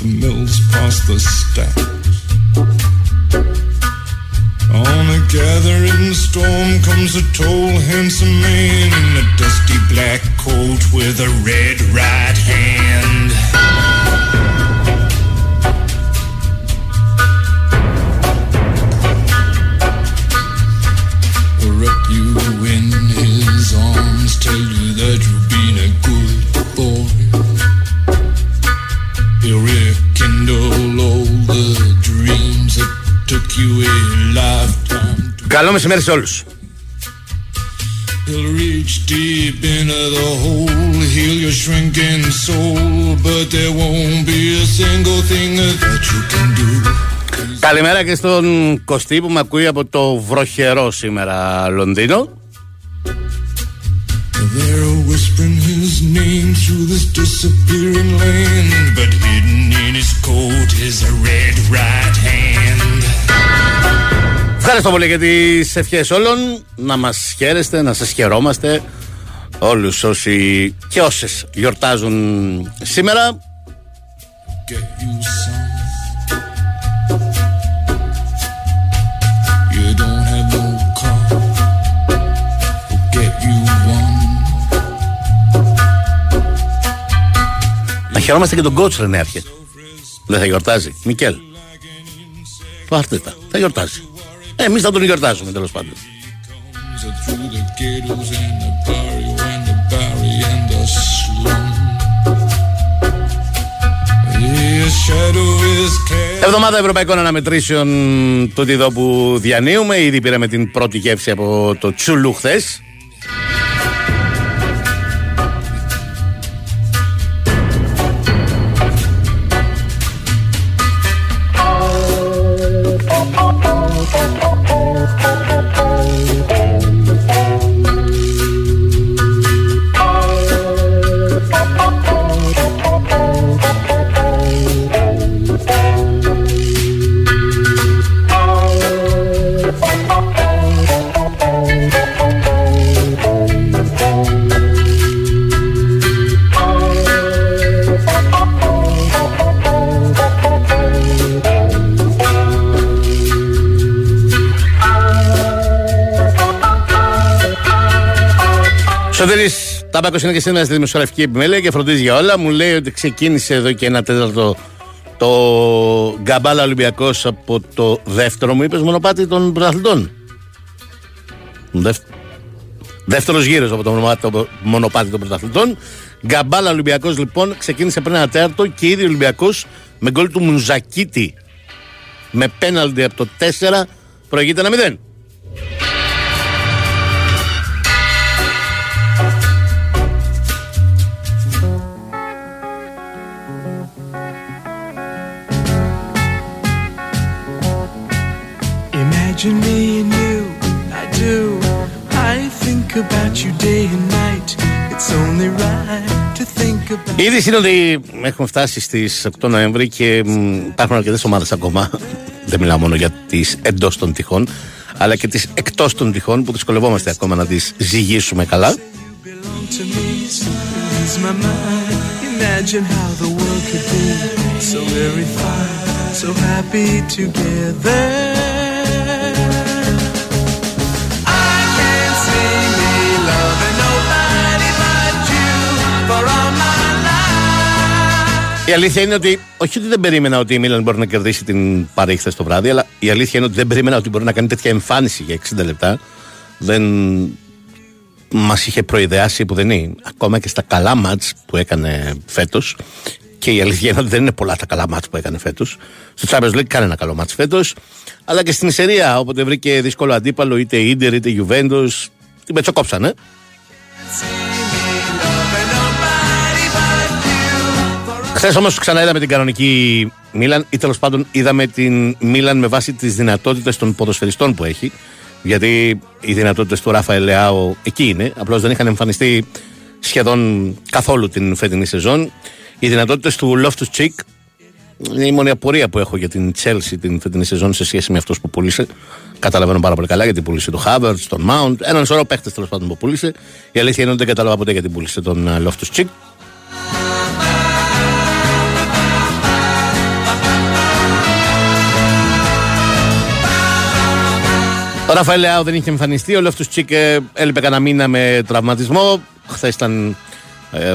the mills, past the stacks. On a gathering storm comes a tall, handsome man in a dusty black coat with a red right hand. Καλό μεσημέρι σε όλους. He'll reach deep into the hole, heal your shrinking soul, but there won't be a single thing that you can do. Καλημέρα και στον Κωστή που με ακούει από το βροχερό σήμερα Λονδίνο. They're whispering his name through this disappearing land, but hidden in his coat is a red right hand. Ευχαριστώ πολύ για τις ευχές όλων. Να μας χαίρεστε, να σας χαιρόμαστε. Όλους όσοι και όσες γιορτάζουν σήμερα. Get you some. You don't have no car. We'll get you one. Να χαιρόμαστε και τον κότσο να έρχεται. Δεν θα γιορτάζει. Μικέλ. Πάρτε τα. Θα γιορτάζει. Ε, εμείς θα τον γιορτάζουμε τέλος πάντων. Comes through the ghettos and the barrio and the barry and the slum. His shadow is cast. Εβδομάδα Ευρωπαϊκών Αναμετρήσεων τούτη εδώ που διανύουμε. Ήδη πήραμε την πρώτη γεύση από το Τσουλού χθες. Σωτήρης Τάμπακος είναι και σήμερα στη δημοσιογραφική επιμέλεια και φροντίζει για όλα. Μου λέει ότι ξεκίνησε εδώ και ένα τέταρτο το Γκαμπάλα Ολυμπιακός από το δεύτερο μου είπες μονοπάτι των πρωταθλητών. Δεύ... Δεύτερος γύρος από το μονοπάτι, το μονοπάτι των πρωταθλητών. Γκαμπάλα Ολυμπιακός λοιπόν ξεκίνησε πριν ένα τέταρτο και ήδη ο Ολυμπιακός με γκολ του Μουζακίτη με πέναλτι από το 4 προηγείται ένα 0. Η είδηση είναι ότι έχουμε φτάσει στις 8 Νοέμβρη και μ, υπάρχουν αρκετές ομάδες ακόμα. Δεν μιλάω μόνο για τις εντός των τυχών, αλλά και τις εκτός των τυχών που δυσκολευόμαστε ακόμα να τις ζυγίσουμε καλά. belong to me. Η αλήθεια είναι ότι, όχι ότι δεν περίμενα ότι η Μίλαν μπορεί να κερδίσει την Παρή χθες το βράδυ, αλλά η αλήθεια είναι ότι δεν περίμενα ότι μπορεί να κάνει τέτοια εμφάνιση για 60 λεπτά. Δεν μας είχε προειδεάσει που δεν είναι. Ακόμα και στα καλά μάτς που έκανε φέτος. Και η αλήθεια είναι ότι δεν είναι πολλά τα καλά μάτς που έκανε φέτος. Στο Champions League κάνει ένα καλό μάτς φέτος. Αλλά και στην Ισερία, όποτε βρήκε δύσκολο αντίπαλο, είτε Ιντερ είτε Juventus, την πετσοκόψανε. Χθες όμως ξανά είδαμε την κανονική Μίλαν ή τέλος πάντων είδαμε την Μίλαν με βάση τις δυνατότητες των ποδοσφαιριστών που έχει. Γιατί οι δυνατότητες του Ράφα Ελεάου εκεί είναι. Απλώς δεν είχαν εμφανιστεί σχεδόν καθόλου την φετινή σεζόν. Οι δυνατότητες του Λόφτου Τσικ είναι η μόνη απορία που έχω για την Chelsea την φετινή σεζόν σε σχέση με αυτούς που πούλησε. Καταλαβαίνω πάρα πολύ καλά γιατί πούλησε τον Χάβερτ, τον Μάουντ, έναν σωρό παίχτες τέλος πάντων που πούλησε. Η αλήθεια είναι ότι δεν κατάλαβα ποτέ γιατί πούλησε τον Λόφτους Τσικ. Ο Ραφαέλ Λεάου δεν είχε εμφανιστεί. Ο Λόφτους Τσικ ε, έλειπε κανένα μήνα με τραυματισμό. Χθες ήταν ε,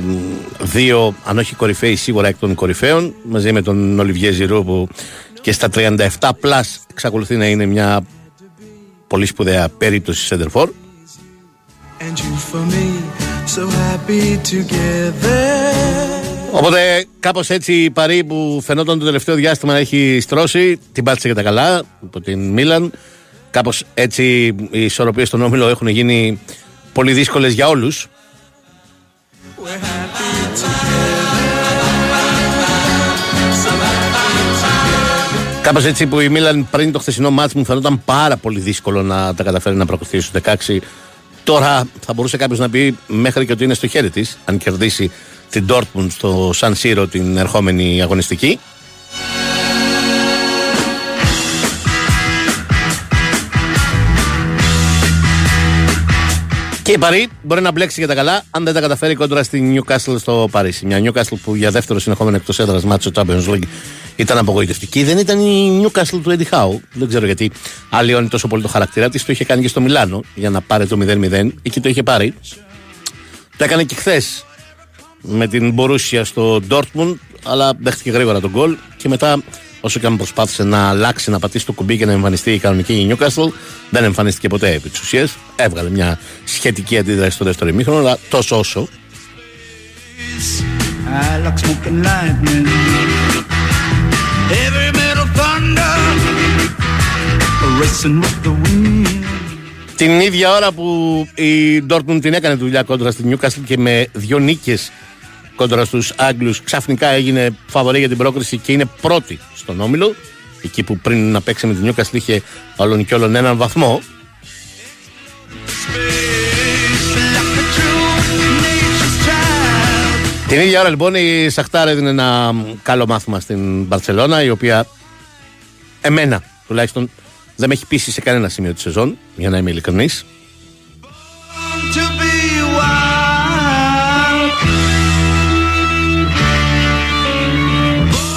δύο, αν όχι κορυφαίοι, σίγουρα εκ των κορυφαίων. Μαζί με τον Ολιβιέ Ζιρού που και στα 37 plus εξακολουθεί να είναι μια πολύ σπουδαία περίπτωση σέντερφορ. And you for me, so happy together. Οπότε κάπως έτσι η Παρή που φαινόταν το τελευταίο διάστημα να έχει στρώσει, την πάτησε για τα καλά από την Μίλαν. Κάπως έτσι οι ισορροπίες στον όμιλο έχουν γίνει πολύ δύσκολες για όλους. We're happy together. Κάπως έτσι που η Μίλαν πριν το χθεσινό μάτς μου φαινόταν πάρα πολύ δύσκολο να τα καταφέρει να προκριθεί στους 16. Τώρα θα μπορούσε κάποιος να πει μέχρι και ότι είναι στο χέρι της, αν κερδίσει την Dortmund στο Σαν Σύρο την ερχόμενη αγωνιστική. Και η Παρή μπορεί να μπλέξει για τα καλά αν δεν τα καταφέρει κόντρα στη Newcastle στο Παρίσι. Μια Newcastle που για δεύτερο συνεχόμενο εκτός έδρας μάτσο Champions League ήταν απογοητευτική. Δεν ήταν η Newcastle του Eddie Howe. Δεν ξέρω γιατί αλλοιώνει τόσο πολύ το χαρακτήρα της. Το είχε κάνει και στο Μιλάνο για να πάρει το 0-0. Εκεί το είχε πάρει. Το έκανε και χθες με την Borussia στο Dortmund, αλλά δέχτηκε γρήγορα τον γκολ και μετά όσο και αν προσπάθησε να αλλάξει, να πατήσει το κουμπί και να εμφανιστεί η κανονική Newcastle, δεν εμφανίστηκε ποτέ επί της ουσίας. Έβγαλε μια σχετική αντίδραση στο δεύτερο ημίχρονο, αλλά τόσο όσο. I like smoking lightning. Heavy metal thunder. Racing with the wind. Την ίδια ώρα που η Dortmund την έκανε δουλειά κόντρα στη Newcastle και με δύο νίκες κόντρα στους Άγγλους ξαφνικά έγινε φαβορή για την πρόκριση και είναι πρώτη στον όμιλο. Εκεί που πριν να παίξει με την Newcastle είχε όλον και όλον έναν βαθμό. Space like a true nature's child. Την ίδια ώρα λοιπόν η Σαχτάρ έδινε ένα μ, καλό μάθημα στην Μπαρσελόνα η οποία εμένα τουλάχιστον δεν με έχει πείσει σε κανένα σημείο της σεζόν για να είμαι ειλικρινής.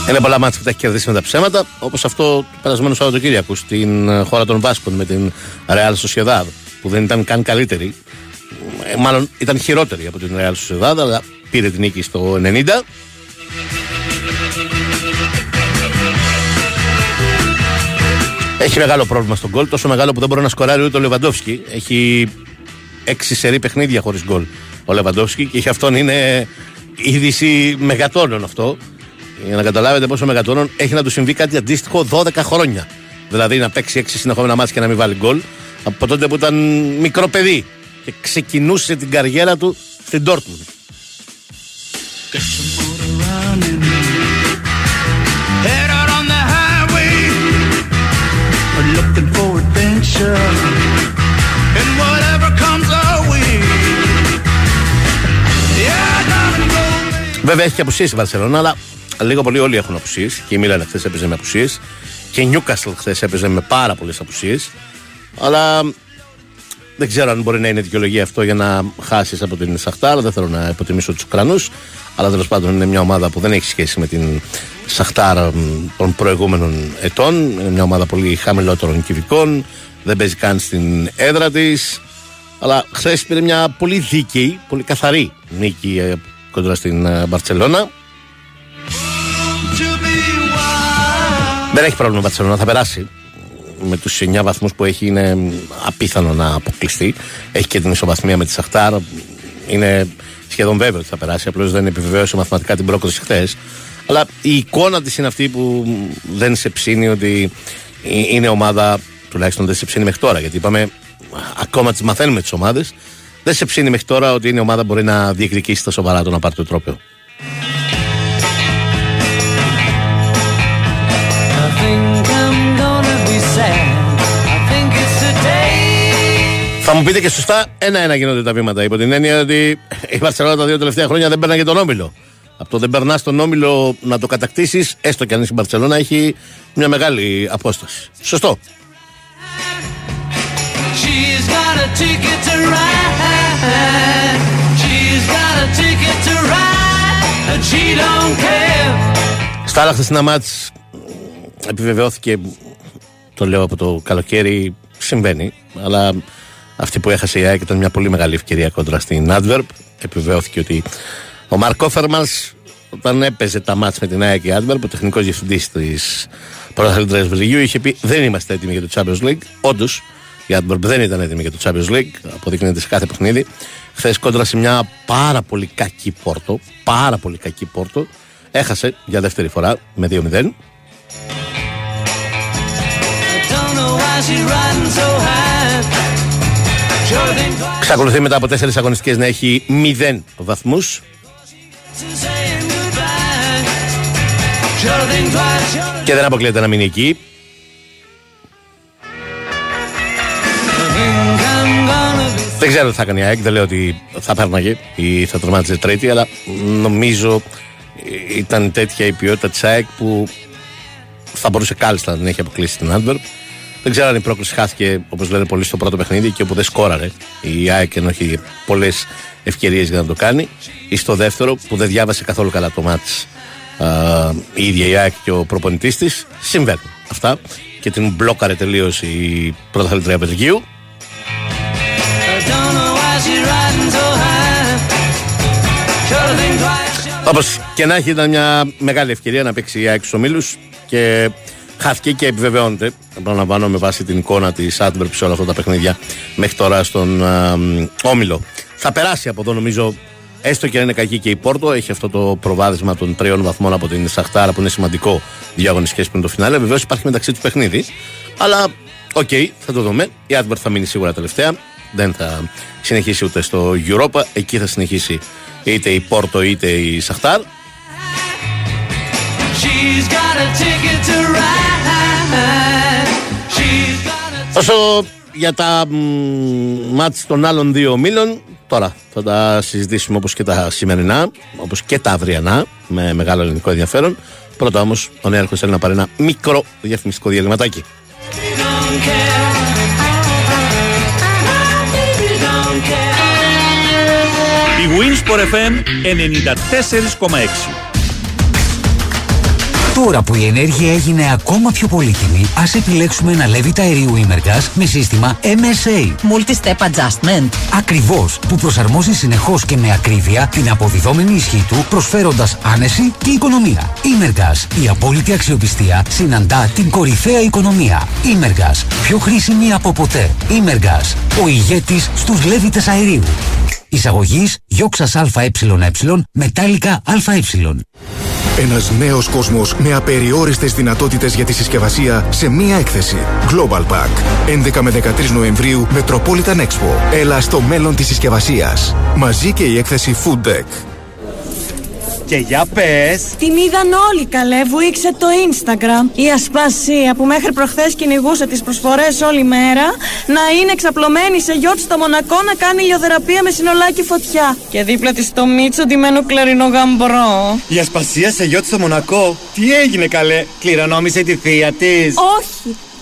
Είναι πολλά μάτια που τα έχει κερδίσει με τα ψέματα, όπως αυτό του περασμένου Σαββατοκύριακου στην ε, χώρα των Βάσκων με την Real Sociedad, που δεν ήταν καν καλύτερη. Ε, μάλλον ήταν χειρότερη από την Real Sociedad, αλλά πήρε την νίκη στο 90. Έχει μεγάλο πρόβλημα στον γκολ, τόσο μεγάλο που δεν μπορεί να σκοράρει ούτε ο Λεβαντόφσκι. Έχει έξι σερή παιχνίδια χωρίς γκολ ο Λεβαντόφσκι και για αυτόν είναι είδηση μεγατόνων αυτό. Για να καταλάβετε πόσο μεγατόνων έχει να του συμβεί κάτι αντίστοιχο 12 χρόνια. Δηλαδή να παίξει έξι συνεχόμενα μάτια και να μην βάλει γκολ από τότε που ήταν μικρό παιδί και ξεκινούσε την καριέρα του στην Dortmund. Get your motor running. Head out on the highway. We're looking for adventure. And whatever comes our way. Yeah, darling, go. Βέβαια έχει και απουσίες η Βαρσελόνα, αλλά λίγο πολύ όλοι έχουν απουσίες. Και η Μίλαν χθες έπαιζε με απουσίες. Και η Νιούκαστλ χθες έπαιζε με πάρα πολλές απουσίες. Αλλά δεν ξέρω αν μπορεί να είναι δικαιολογία αυτό για να χάσεις από την Σαχτάρ. Δεν θέλω να υποτιμήσω τους Ουκρανούς. Αλλά τέλος πάντων είναι μια ομάδα που δεν έχει σχέση με την Σαχτάρ μ, των προηγούμενων ετών. Είναι μια ομάδα πολύ χαμηλότερων κυβικών. Δεν παίζει καν στην έδρα της. Αλλά χθες πήρε μια πολύ δίκαιη, πολύ καθαρή νίκη ε, κοντά στην ε, Μπαρσελόνα. Δεν έχει πρόβλημα η Μπαρσελόνα, θα περάσει. Με τους 9 βαθμούς που έχει είναι μ, απίθανο να αποκλειστεί. Έχει και την ισοβαθμία με τη Σαχτάρ. Είναι σχεδόν βέβαιο ότι θα περάσει. Απλώς δεν επιβεβαίωσε μαθηματικά την πρόκληση χθες. Αλλά η εικόνα της είναι αυτή που μ, δεν σε ψήνει ότι ε, είναι ομάδα, τουλάχιστον δεν σε ψήνει μέχρι τώρα. Γιατί είπαμε, ακόμα τις μαθαίνουμε τις ομάδες. Δεν σε ψήνει μέχρι τώρα ότι είναι ομάδα που μπορεί να διεκδικήσει τα σοβαρά το να πάρει το τρόπαιο. Θα μου πείτε και σωστά, ένα-ένα γίνονται τα βήματα. Υπό την έννοια ότι η Βαρσελόνα τα δύο τελευταία χρόνια δεν παίρναγε τον όμιλο. Από το δεν περνάς τον όμιλο να το κατακτήσεις, έστω και αν είσαι η Μπαρσελόνα, έχει μια μεγάλη απόσταση. Σωστό. She's got a ticket to ride. She's got a ticket to ride. And she don't care. Στα άλλα χθεσινά μάτς επιβεβαιώθηκε, το λέω από το καλοκαίρι, συμβαίνει. Αλλά αυτή που έχασε η ΑΕΚ ήταν μια πολύ μεγάλη ευκαιρία κόντρα στην Adverb. Επιβεβαιώθηκε ότι ο Μαρκό Φερμαν, όταν έπαιζε τα μάτς με την ΑΕΚ και η Adverb, ο τεχνικός διευθυντής της πρωταθλήτριας Βελγίου, είχε πει: Δεν είμαστε έτοιμοι για το Champions League. Όντως, η Adverb δεν ήταν έτοιμη για το Champions League. Αποδεικνύεται σε κάθε παιχνίδι. Χθες κόντρα σε μια πάρα πολύ κακή πόρτο. Πάρα πολύ κακή πόρτο. Έχασε για δεύτερη φορά με 2-0. Don't Ξακολουθεί μετά από τέσσερις αγωνιστικές να έχει 0 βαθμούς. to saying goodbye. Sure thing twice. Sure Και δεν αποκλείεται να μείνει εκεί. think I'm gonna be. Δεν ξέρω τι θα κάνει η ΑΕΚ. Δεν λέω ότι θα πέρναγε ή θα τερμάτιζε τρίτη, αλλά νομίζω ήταν τέτοια η ποιότητα της ΑΕΚ που θα μπορούσε κάλλιστα να την έχει αποκλείσει την Άντβερπ. Δεν ξέρω αν η πρόκληση χάθηκε όπως λένε πολλοί στο πρώτο παιχνίδι και όπου δεν σκόραρε η ΑΕΚ ενώ έχει πολλές ευκαιρίες για να το κάνει, ή στο δεύτερο που δεν διάβασε καθόλου καλά το μάτι η ίδια η ΑΕΚ και ο προπονητής της. Συμβαίνουν αυτά και την μπλόκαρε τελείως η πρωταθλήτρια Βελγίου. I don't know why she's riding so high. Sure think twice. Sure Όπως και να έχει, ήταν μια μεγάλη ευκαιρία να παίξει η ΑΕΚ στους ομίλους και χάθηκε και επιβεβαιώνεται. Επαναλαμβάνω με βάση την εικόνα της Αντβέρπ σε όλα αυτά τα παιχνίδια μέχρι τώρα στον α, μ, όμιλο. Θα περάσει από εδώ νομίζω, έστω και αν είναι κακή και η Πόρτο. Έχει αυτό το προβάδισμα των τριών βαθμών από την Σαχτάρ που είναι σημαντικό δύο αγωνιστικές πριν το φινάλε. Βεβαίως υπάρχει μεταξύ τους παιχνίδι. Αλλά οκ, θα το δούμε. Η Αντβέρπ θα μείνει σίγουρα τελευταία. Δεν θα συνεχίσει ούτε στο Europa. Εκεί θα συνεχίσει είτε η Πόρτο είτε η Σαχτάρ. Όσο για τα μ, μάτς των άλλων δύο ομίλων, τώρα θα τα συζητήσουμε όπως και τα σημερινά, όπως και τα αυριανά, με μεγάλο ελληνικό ενδιαφέρον. Πρώτα όμως, ο Νέαρχος θέλει να πάρει ένα μικρό διαφημιστικό διαλυματάκι. don't care. Baby don't care. Η Winsport FM 94,6. Τώρα που η ενέργεια έγινε ακόμα πιο πολύτιμη, ας επιλέξουμε ένα Levit αερίου Imergas με σύστημα MSA. Multi-step adjustment. Ακριβώς, που προσαρμόζει συνεχώς και με ακρίβεια την αποδιδόμενη ισχύ του, προσφέροντας άνεση και οικονομία. Imergas, η απόλυτη αξιοπιστία συναντά την κορυφαία οικονομία. Imergas, πιο χρήσιμη από ποτέ. Imergas, ο ηγέτης στους Λέβητες αερίου. Εισαγωγής Γιώξας ΑΕ μετάλλικα ΑΕ. Ένας νέος κόσμος με απεριόριστες δυνατότητες για τη συσκευασία σε μία έκθεση. Global Pack. 11 με 13 Νοεμβρίου Metropolitan Expo. Έλα στο μέλλον της συσκευασίας. Μαζί και η έκθεση Food Deck. Και για πες Την είδαν όλοι καλέ, βουήξε το Instagram. Η Ασπασία που μέχρι προχθές κυνηγούσε τις προσφορές όλη μέρα να είναι εξαπλωμένη σε γιότ στο Μονακό να κάνει ηλιοθεραπεία με συνολάκι φωτιά. Και δίπλα της το Μίτσο ντυμένο κλαρινό γαμπρό. Η Ασπασία σε γιότ στο Μονακό Τι έγινε καλέ Κληρονόμησε τη θεία της Όχι!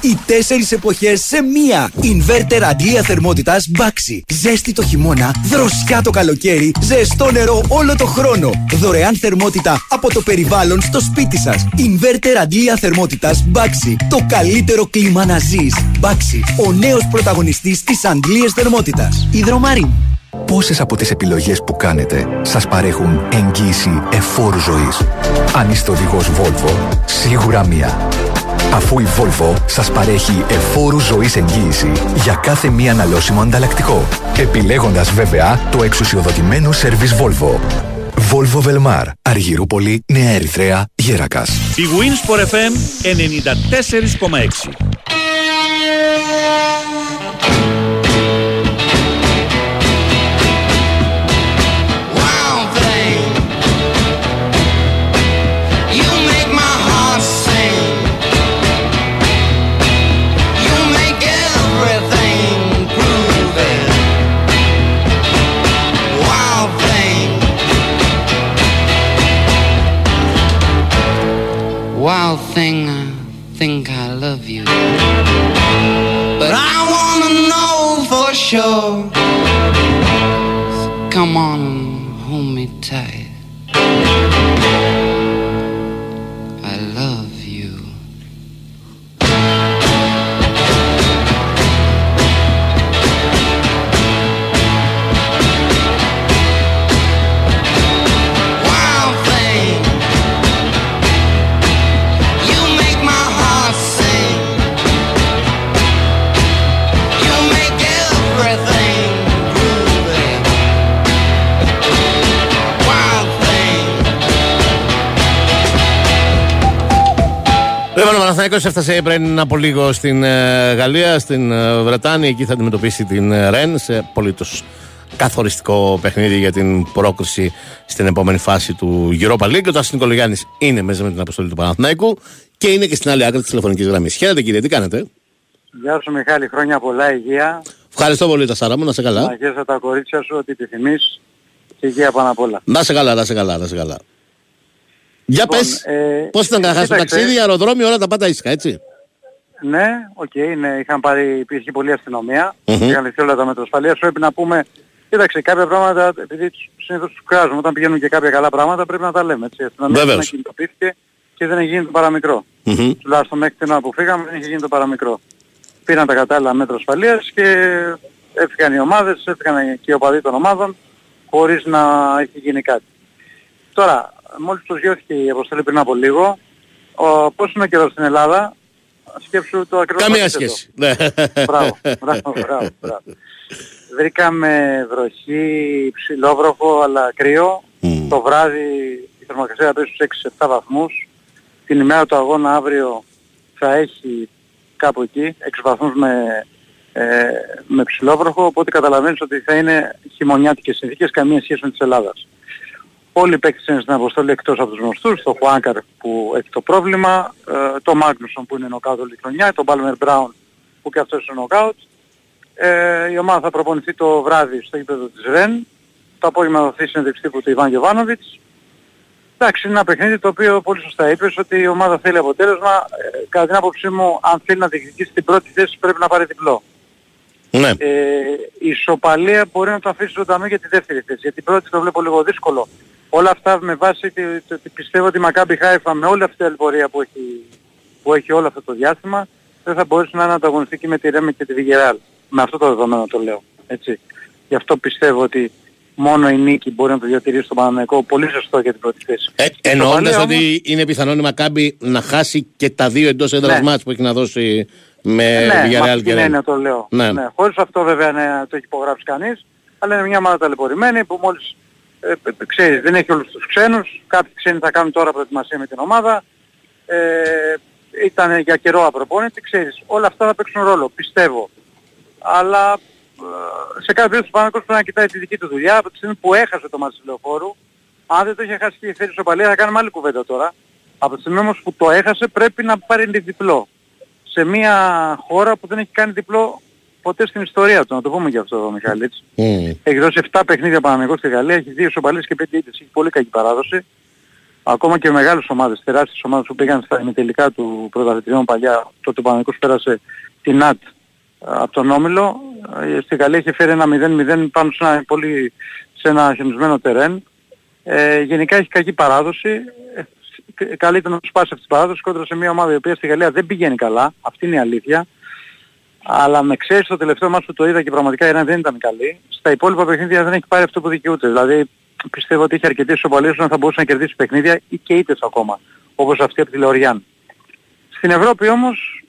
Οι τέσσερις εποχές σε μία. Inverter αντλία θερμότητας Baxi. Ζέστη το χειμώνα, δροσιά το καλοκαίρι, ζεστό νερό όλο το χρόνο. Δωρεάν θερμότητα από το περιβάλλον στο σπίτι σας. Inverter αντλία θερμότητας Baxi. Το καλύτερο κλίμα να ζεις. Baxi, ο νέος πρωταγωνιστής της αντλίας θερμότητας. Ιδρομάριν. Πόσες από τις επιλογές που κάνετε σας παρέχουν εγγύηση εφόρου ζωής; Αν είστε οδηγός Volvo, σίγουρα μία. Αφού η Volvo σας παρέχει εφόρους ζωής εγγύηση για κάθε μία αναλώσιμο ανταλλακτικό. Επιλέγοντας βέβαια το εξουσιοδοτημένο σερβις Volvo. Volvo Velmar, Αργυρούπολη, Νέα Ερυθρέα, Γέρακας. Η Winsport FM 94,6. Λοιπόν, ο Παναθηναϊκός έφτασε πριν από λίγο στην ε, Γαλλία, στην ε, Βρετάνια. Εκεί θα αντιμετωπίσει την ε, Ρεν σε απολύτως καθοριστικό παιχνίδι για την πρόκριση στην επόμενη φάση του Europa League. Ο Τάσος Νικολογιάννης είναι μέσα με την αποστολή του Παναθηναϊκού και είναι και στην άλλη άκρη της τηλεφωνικής γραμμής. Χαίρετε κύριε, τι κάνετε; Γεια σου Μιχάλη, χρόνια πολλά, υγεία. Ευχαριστώ πολύ τα Σάρα μου, να σε καλά. Να χαίρεσαι τα κορίτσια σου, ό,τι επιθυμείς. Και υγεία πάνω απ' όλα. Να σε καλά, να σε καλά, να σε καλά. Για Λοιπόν, πες, ε, πώς ήταν καταρχάς το κοίταξε. ταξίδι, αεροδρόμιο, όλα τα πάντα ήσυχα, έτσι. Ναι, οκ, ναι, είχαν πάρει, υπήρχε πολλή αστυνομία. Μμμ. Είχαν ληφθεί όλα τα μέτρα ασφαλείας. Πρέπει να πούμε, κοίταξε, κάποια πράγματα, επειδή τους- συνήθως τους κράζουμε, όταν πηγαίνουν και κάποια καλά πράγματα, πρέπει να τα λέμε, έτσι. Η αστυνομία Βεβαίως. δεν κινητοποιήθηκε και δεν έχει γίνει το παραμικρό. Μμμ. Τουλάχιστον μέχρι την ώρα που φύγαμε δεν είχε γίνει το παραμικρό. Πήραν τα κατάλληλα μέτρα ασφαλείας και έφυγαν οι ομάδες, έφυγαν και οι οπαδοί των ομάδων χωρίς να έχει γίνει κάτι. Τώρα, μόλις προσγειώθηκε η αποστολή πριν από λίγο, ο, πώς είναι ο καιρός στην Ελλάδα, σκέψου το ακριβώς Καμία αντίθετο. σχέση. Ναι. Μπράβο, μπράβο, μπράβο, μπράβο. Βρήκαμε βροχή, ψηλόβροχο, αλλά κρύο. Το βράδυ η θερμοκρασία πέσει στους 6-7 βαθμούς. Την ημέρα του αγώνα αύριο θα έχει κάπου εκεί, 6 βαθμούς με, ε, με ψηλόβροχο, οπότε καταλαβαίνεις ότι θα είναι χειμωνιάτικες συνθήκες, καμία σχέση με της Ελλάδας. Όλοι οι παίκτες είναι στην αποστολή εκτός από τους γνωστούς, το Χουάνκαρ που έχει το πρόβλημα, ε, το Μάγνουσον που είναι νοκάουτ όλη τη χρονιά, το Μπάλμερ Μπράουν που και αυτός είναι νοκάουτ. Ε, η ομάδα θα προπονηθεί το βράδυ στο γήπεδο της Ρεν. Το απόγευμα θα δοθεί συνέντευξη τύπου του Ιβάν Γεβάνοβιτς. Εντάξει, είναι ένα παιχνίδι το οποίο πολύ σωστά είπες ότι η ομάδα θέλει αποτέλεσμα. Ε, κατά την άποψή μου, αν θέλει να διεκδικήσει την πρώτη θέση πρέπει να πάρει διπλό. Ναι. Ε, η ισοπαλία μπορεί να το αφήσει ζωντανό για τη δεύτερη θέση. Γιατί την πρώτη το βλέπω λίγο δύσκολο. Όλα αυτά με βάση τη, το, ότι πιστεύω ότι η Μακάμπι Χάιφα με όλη αυτή την αλπορία που έχει, που έχει όλο αυτό το διάστημα δεν θα μπορέσει να είναι ανταγωνιστική με τη Ρέμι και τη Βιγεράλ. Με αυτό το δεδομένο το λέω. Έτσι. Γι' αυτό πιστεύω ότι μόνο η νίκη μπορεί να το διατηρήσει στο Παναμαϊκό. Πολύ σωστό για την πρώτη θέση. Ε, Η Εννοώντας ισοπαλία ότι είναι πιθανόν η Μακάμπη να χάσει και τα δύο εντός έδρας Ναι. μάτς που έχει να δώσει με ναι, με Villarreal αυτή και την Real. έννοια το λέω. Ναι. Ναι. Χωρίς αυτό βέβαια να το έχει υπογράψει κανείς, αλλά είναι μια ομάδα ταλαιπωρημένη που μόλις ε, ε, ε, ξέρεις, δεν έχει όλους τους ξένους, κάποιοι ξένοι θα κάνουν τώρα προετοιμασία με την ομάδα, ε, ήταν για καιρό απροπόνητη, ξέρεις, όλα αυτά θα παίξουν ρόλο, πιστεύω. Αλλά ε, σε κάθε περίπτωση ο Παναγικός πρέπει να κοιτάει τη δική του δουλειά από τη στιγμή που έχασε το μάτι του λεωφόρου. Αν δεν το είχε χάσει και η θέση σοπαλία θα κάνουμε άλλη κουβέντα τώρα. Από τη στιγμή όμως που το έχασε πρέπει να πάρει διπλό σε μια χώρα που δεν έχει κάνει διπλό ποτέ στην ιστορία του. Να το πούμε και αυτό, Μιχάλη. έτσι. Μμ. Έχει δώσει 7 παιχνίδια Παναμαϊκός στη Γαλλία, έχει 2 σοπαλίες και 5 ήττες. Έχει πολύ κακή παράδοση. Ακόμα και μεγάλες ομάδες, τεράστιες ομάδες που πήγαν στα ημιτελικά του πρωταθλητριών παλιά, τότε ο Παναμαϊκός πέρασε την ΝΑΤ από τον Όμιλο. Ε, Στη Γαλλία είχε φέρει ένα 0-0 πάνω σε ένα, πολύ, σε ένα χιονισμένο τερέν. Ε, γενικά έχει κακή παράδοση. Ε, κα- Καλείται να σπάσει αυτή την παράδοση κόντρα σε μια ομάδα η οποία στη Γαλλία δεν πηγαίνει καλά. Αυτή είναι η αλήθεια. Αλλά με ξέρεις το τελευταίο μας που το είδα και πραγματικά η Ρεν δεν ήταν καλή. Στα υπόλοιπα παιχνίδια δεν έχει πάρει αυτό που δικαιούται. Δηλαδή πιστεύω ότι έχει αρκετές ισοπαλίες να θα μπορούσε να κερδίσει παιχνίδια ή και ήττες ακόμα. Όπως αυτή από τη Λεωριάν. Στην Ευρώπη όμως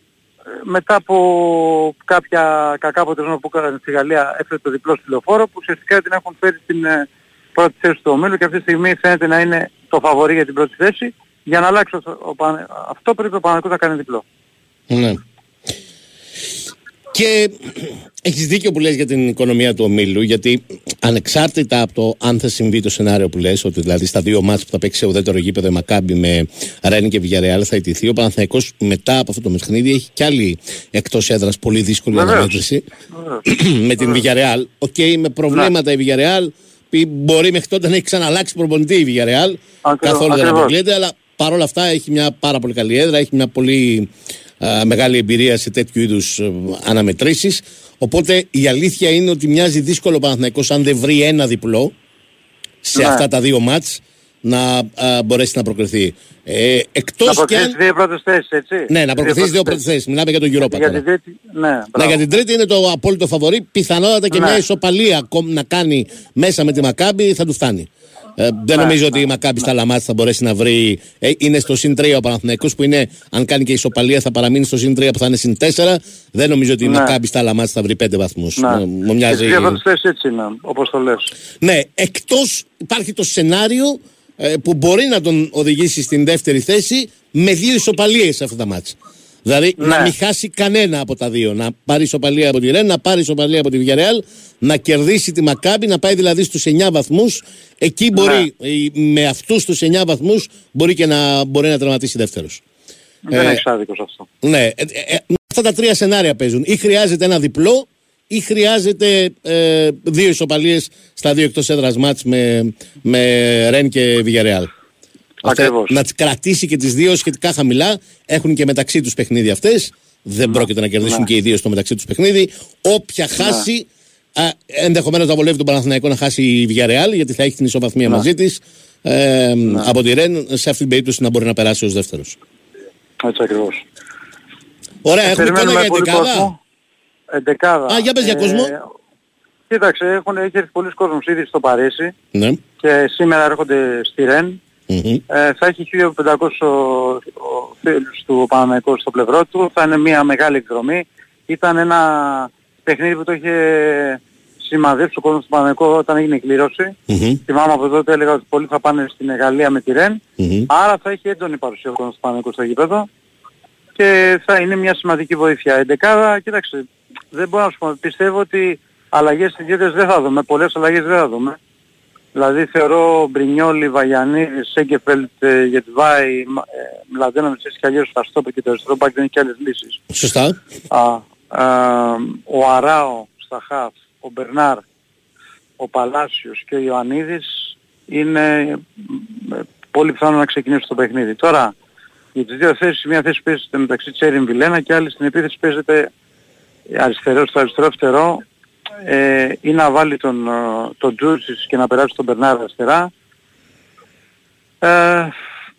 ε, μετά από κάποια κακά αποτελέσματα που έκαναν στη Γαλλία έφερε το διπλό στη λεωφόρο που ουσιαστικά την έχουν φέρει στην ε, πρώτη θέση του ομίλου και αυτή τη στιγμή φαίνεται να είναι το φαβορή για την πρώτη θέση. Για να αλλάξει αυτό, ο Πανε- αυτό πρέπει ο Παναγικός να κάνει διπλό. Ναι. Και έχεις δίκιο που λες για την οικονομία του ομίλου, γιατί ανεξάρτητα από το αν θα συμβεί το σενάριο που λες, ότι δηλαδή στα δύο μάτς που θα παίξει σε ουδέτερο γήπεδο η Μακάμπη με Ρένι και Villarreal θα ιτηθεί, ο Παναθηναϊκός μετά από αυτό το παιχνίδι έχει κι άλλη εκτός έδρας πολύ δύσκολη Βεβαίως. αναμέτρηση. Με την Villarreal. OK, με προβλήματα η Villarreal, που μπορεί μέχρι τότε να έχει ξαναλλάξει προπονητή η Villarreal, Ακριβώς, καθόλου δεν ακριβώς. αποκλείεται, αλλά παρόλα αυτά έχει μια πάρα πολύ καλή έδρα, έχει μια πολύ α, μεγάλη εμπειρία σε τέτοιου είδους αναμετρήσεις. Οπότε η αλήθεια είναι ότι μοιάζει δύσκολο ο Παναθηναϊκός αν δεν βρει ένα διπλό σε Ναι. αυτά τα δύο ματς να α, μπορέσει να προκριθεί. Ε, Να εκτός και προκριθείς αν... δύο πρώτες θέσεις, έτσι; Ναι, να προκριθείς δύο πρώτες θέσεις. Μιλάμε για τον Europa Για τώρα. την τρίτη, ναι, Ναι, μπράβο. για την τρίτη είναι το απόλυτο φαβορή. Πιθανότατα και Ναι. μια ισοπαλία ακόμη να κάνει μέσα με τη Μακάμπη θα του φτάνει. Ε, δεν Ναι, νομίζω ότι η Μακάμπης στα Λαμάτ θα μπορέσει να βρει. Ε, είναι στο συν 3 ο Παναθηναϊκός που είναι, αν κάνει και ισοπαλία, θα παραμείνει στο συν 3 που θα είναι συν 4. Δεν νομίζω ότι η Ναι. Μακάμπης στα Λαμάτ θα βρει 5 βαθμούς. Ναι. Μου Και μοιάζει. τις δύο πρώτες θέσεις έτσι είναι, όπως το λες. Ναι, εκτός υπάρχει το σενάριο ε, που μπορεί να τον οδηγήσει στην δεύτερη θέση με δύο ισοπαλίες σε αυτά τα μάτια. Δηλαδή Ναι. να μην χάσει κανένα από τα δύο. Να πάρει ισοπαλία από τη Ρεν, να πάρει ισοπαλία από τη Villarreal, να κερδίσει τη Μακάμπη, να πάει δηλαδή στους 9 βαθμούς. Εκεί μπορεί, Ναι. ε, με αυτούς τους 9 βαθμούς, μπορεί και να, μπορεί να τερματίσει δεύτερος. Δεν Ε, έχεις άδικο σε αυτό. Ναι, ε, ε, ε, αυτά τα τρία σενάρια παίζουν. Ή χρειάζεται ένα διπλό, ή χρειάζεται ε, δύο ισοπαλίες στα δύο εκτός έδρας μάτς με, με Ρεν και Villarreal. Ώστε Ακριβώς. να τις κρατήσει και τις δύο σχετικά χαμηλά. Έχουν και μεταξύ τους παιχνίδι αυτές. Δεν πρόκειται να κερδίσουν Ναι. και οι δύο στο μεταξύ τους παιχνίδι. Όποια χάσει, α, ενδεχομένως να βολεύει τον Παναθηναϊκό να χάσει η Villarreal γιατί θα έχει την ισοβαθμία Ναι. μαζί της ε, από τη Ρεν σε αυτή την περίπτωση να μπορεί να περάσει ως δεύτερος. Έτσι ακριβώς. Ωραία, έχουμε εικόνα Περιμένουμε για πολύ εντεκάδα. κόσμο. Εντεκάδα. Α, για πες για κόσμο. Κοίταξε, έχουν, έχει έρθει πολλοί κόσμος ήδη στο Παρίσι Ναι. και σήμερα έρχονται στη Ρεν. Μμμ. Ε, θα έχει 1500 ο- ο φίλους του Παναμαϊκού στο πλευρό του. Θα είναι μια μεγάλη εκδρομή. Ήταν ένα παιχνίδι που το είχε σημαδέψει ο κόσμος του Παναμαϊκού όταν έγινε η κλήρωση. Μμμ. Θυμάμαι από τότε έλεγα ότι πολλοί θα πάνε στην Γαλλία με τη Ρεν. Μμμ. Άρα θα έχει έντονη παρουσία ο κόσμος του Παναμαϊκού στο γήπεδο και θα είναι μια σημαντική βοήθεια. Η δεκάδα, κοίταξε, δεν μπορώ να σου πω, πιστεύω ότι αλλαγές ιδιαίτερες δεν θα δούμε, πολλές αλλαγές δεν θα δούμε. Δηλαδή θεωρώ Μπρινιόλι, Βαγιανίδης, Σέγκεφελτ, ε, Γετβάη, Μα- ε, Μλαντένα με και αλλιώς στα στόπερ και το αριστερό μπακ δεν έχει και άλλες λύσεις. Σωστά. Α, α, ο Αράο στα χαφ, ο Μπερνάρ, ο Παλάσιος και ο Ιωαννίδης είναι μ, ε, πολύ πιθανό να ξεκινήσουν το παιχνίδι. Τώρα, για τις δύο θέσεις, μια θέση παίζεται μεταξύ Τσέριν Βιλένα και άλλη στην επίθεση παίζεται αριστερό στο αριστερό φτερό ε, ή να βάλει τον, ε, τον Τζούρσις και να περάσει τον Μπερνάρ αριστερά. Ε,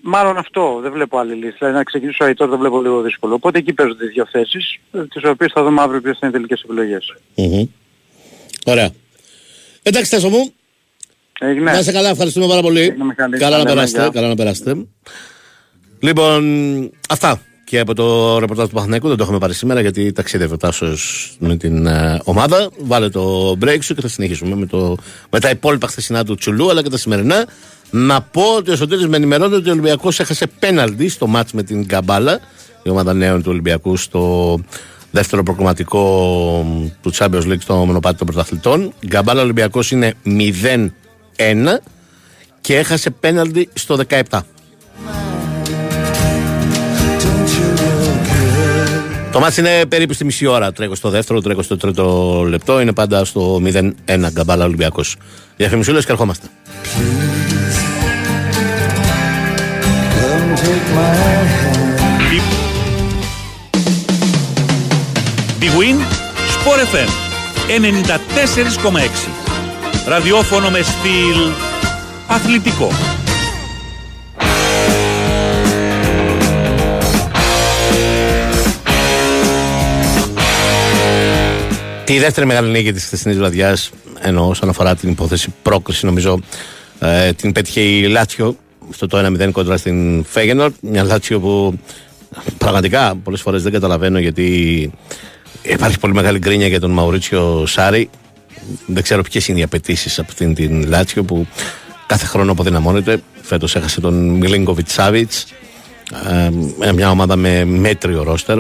μάλλον αυτό, δεν βλέπω άλλη λύση. Δηλαδή να ξεκινήσω Αϊτόρ δεν βλέπω λίγο δύσκολο. Οπότε εκεί παίζονται οι δύο θέσεις, ε, τις οποίες θα δούμε αύριο ποιες θα είναι οι τελικές επιλογές. Μμμ. Ωραία. Εντάξει, Τάσο μου. Έγινε. Να είστε καλά, ευχαριστούμε πάρα πολύ. Έγινε, Μιχάλη. Καλά να Καλή περάσετε. μαγιά. Καλά να περάσετε. Λοιπόν, αυτά και από το ρεπορτάζ του Παθηναϊκού. Δεν το έχουμε πάρει σήμερα γιατί ταξίδευε ο Τάσος με την ε, ομάδα. Βάλε το break σου και θα συνεχίσουμε με, το, με τα υπόλοιπα χθεσινά του Τσουλού αλλά και τα σημερινά. Να πω ότι ο Σωτήρης με ενημερώνει ότι ο Ολυμπιακός έχασε πέναλτι στο μάτς με την Γκαμπάλα, η ομάδα νέων του Ολυμπιακού στο δεύτερο προκριματικό του Champions League στο μονοπάτι των πρωταθλητών. Γκαμπάλα Ολυμπιακός είναι 0-1 και έχασε πέναλτι στο 17. Το μάτς είναι περίπου στη μισή ώρα. Τρέχω στο δεύτερο, τρέχω στο τρίτο λεπτό. Είναι πάντα στο 0-1 γκαμπάλα Ολυμπιακός. Διαφημισούλες και ερχόμαστε. Big Win, Sport FM 94,6. Ραδιόφωνο με στυλ αθλητικό. Τη δεύτερη μεγάλη νίκη της χθεσινής βραδιάς, ενώ όσον αφορά την υπόθεση πρόκριση, νομίζω ε, την πέτυχε η Λάτσιο στο το 1-0 κόντρα στην Φέγενορ. Μια Λάτσιο που πραγματικά πολλές φορές δεν καταλαβαίνω γιατί υπάρχει πολύ μεγάλη γκρίνια για τον Μαουρίτσιο Σάρι. Δεν ξέρω ποιες είναι οι απαιτήσεις από αυτήν την Λάτσιο που κάθε χρόνο αποδυναμώνεται. Φέτος έχασε τον Μιλίνκοβιτ Σάβιτ. Ε, μια ομάδα με μέτριο ρόστερ.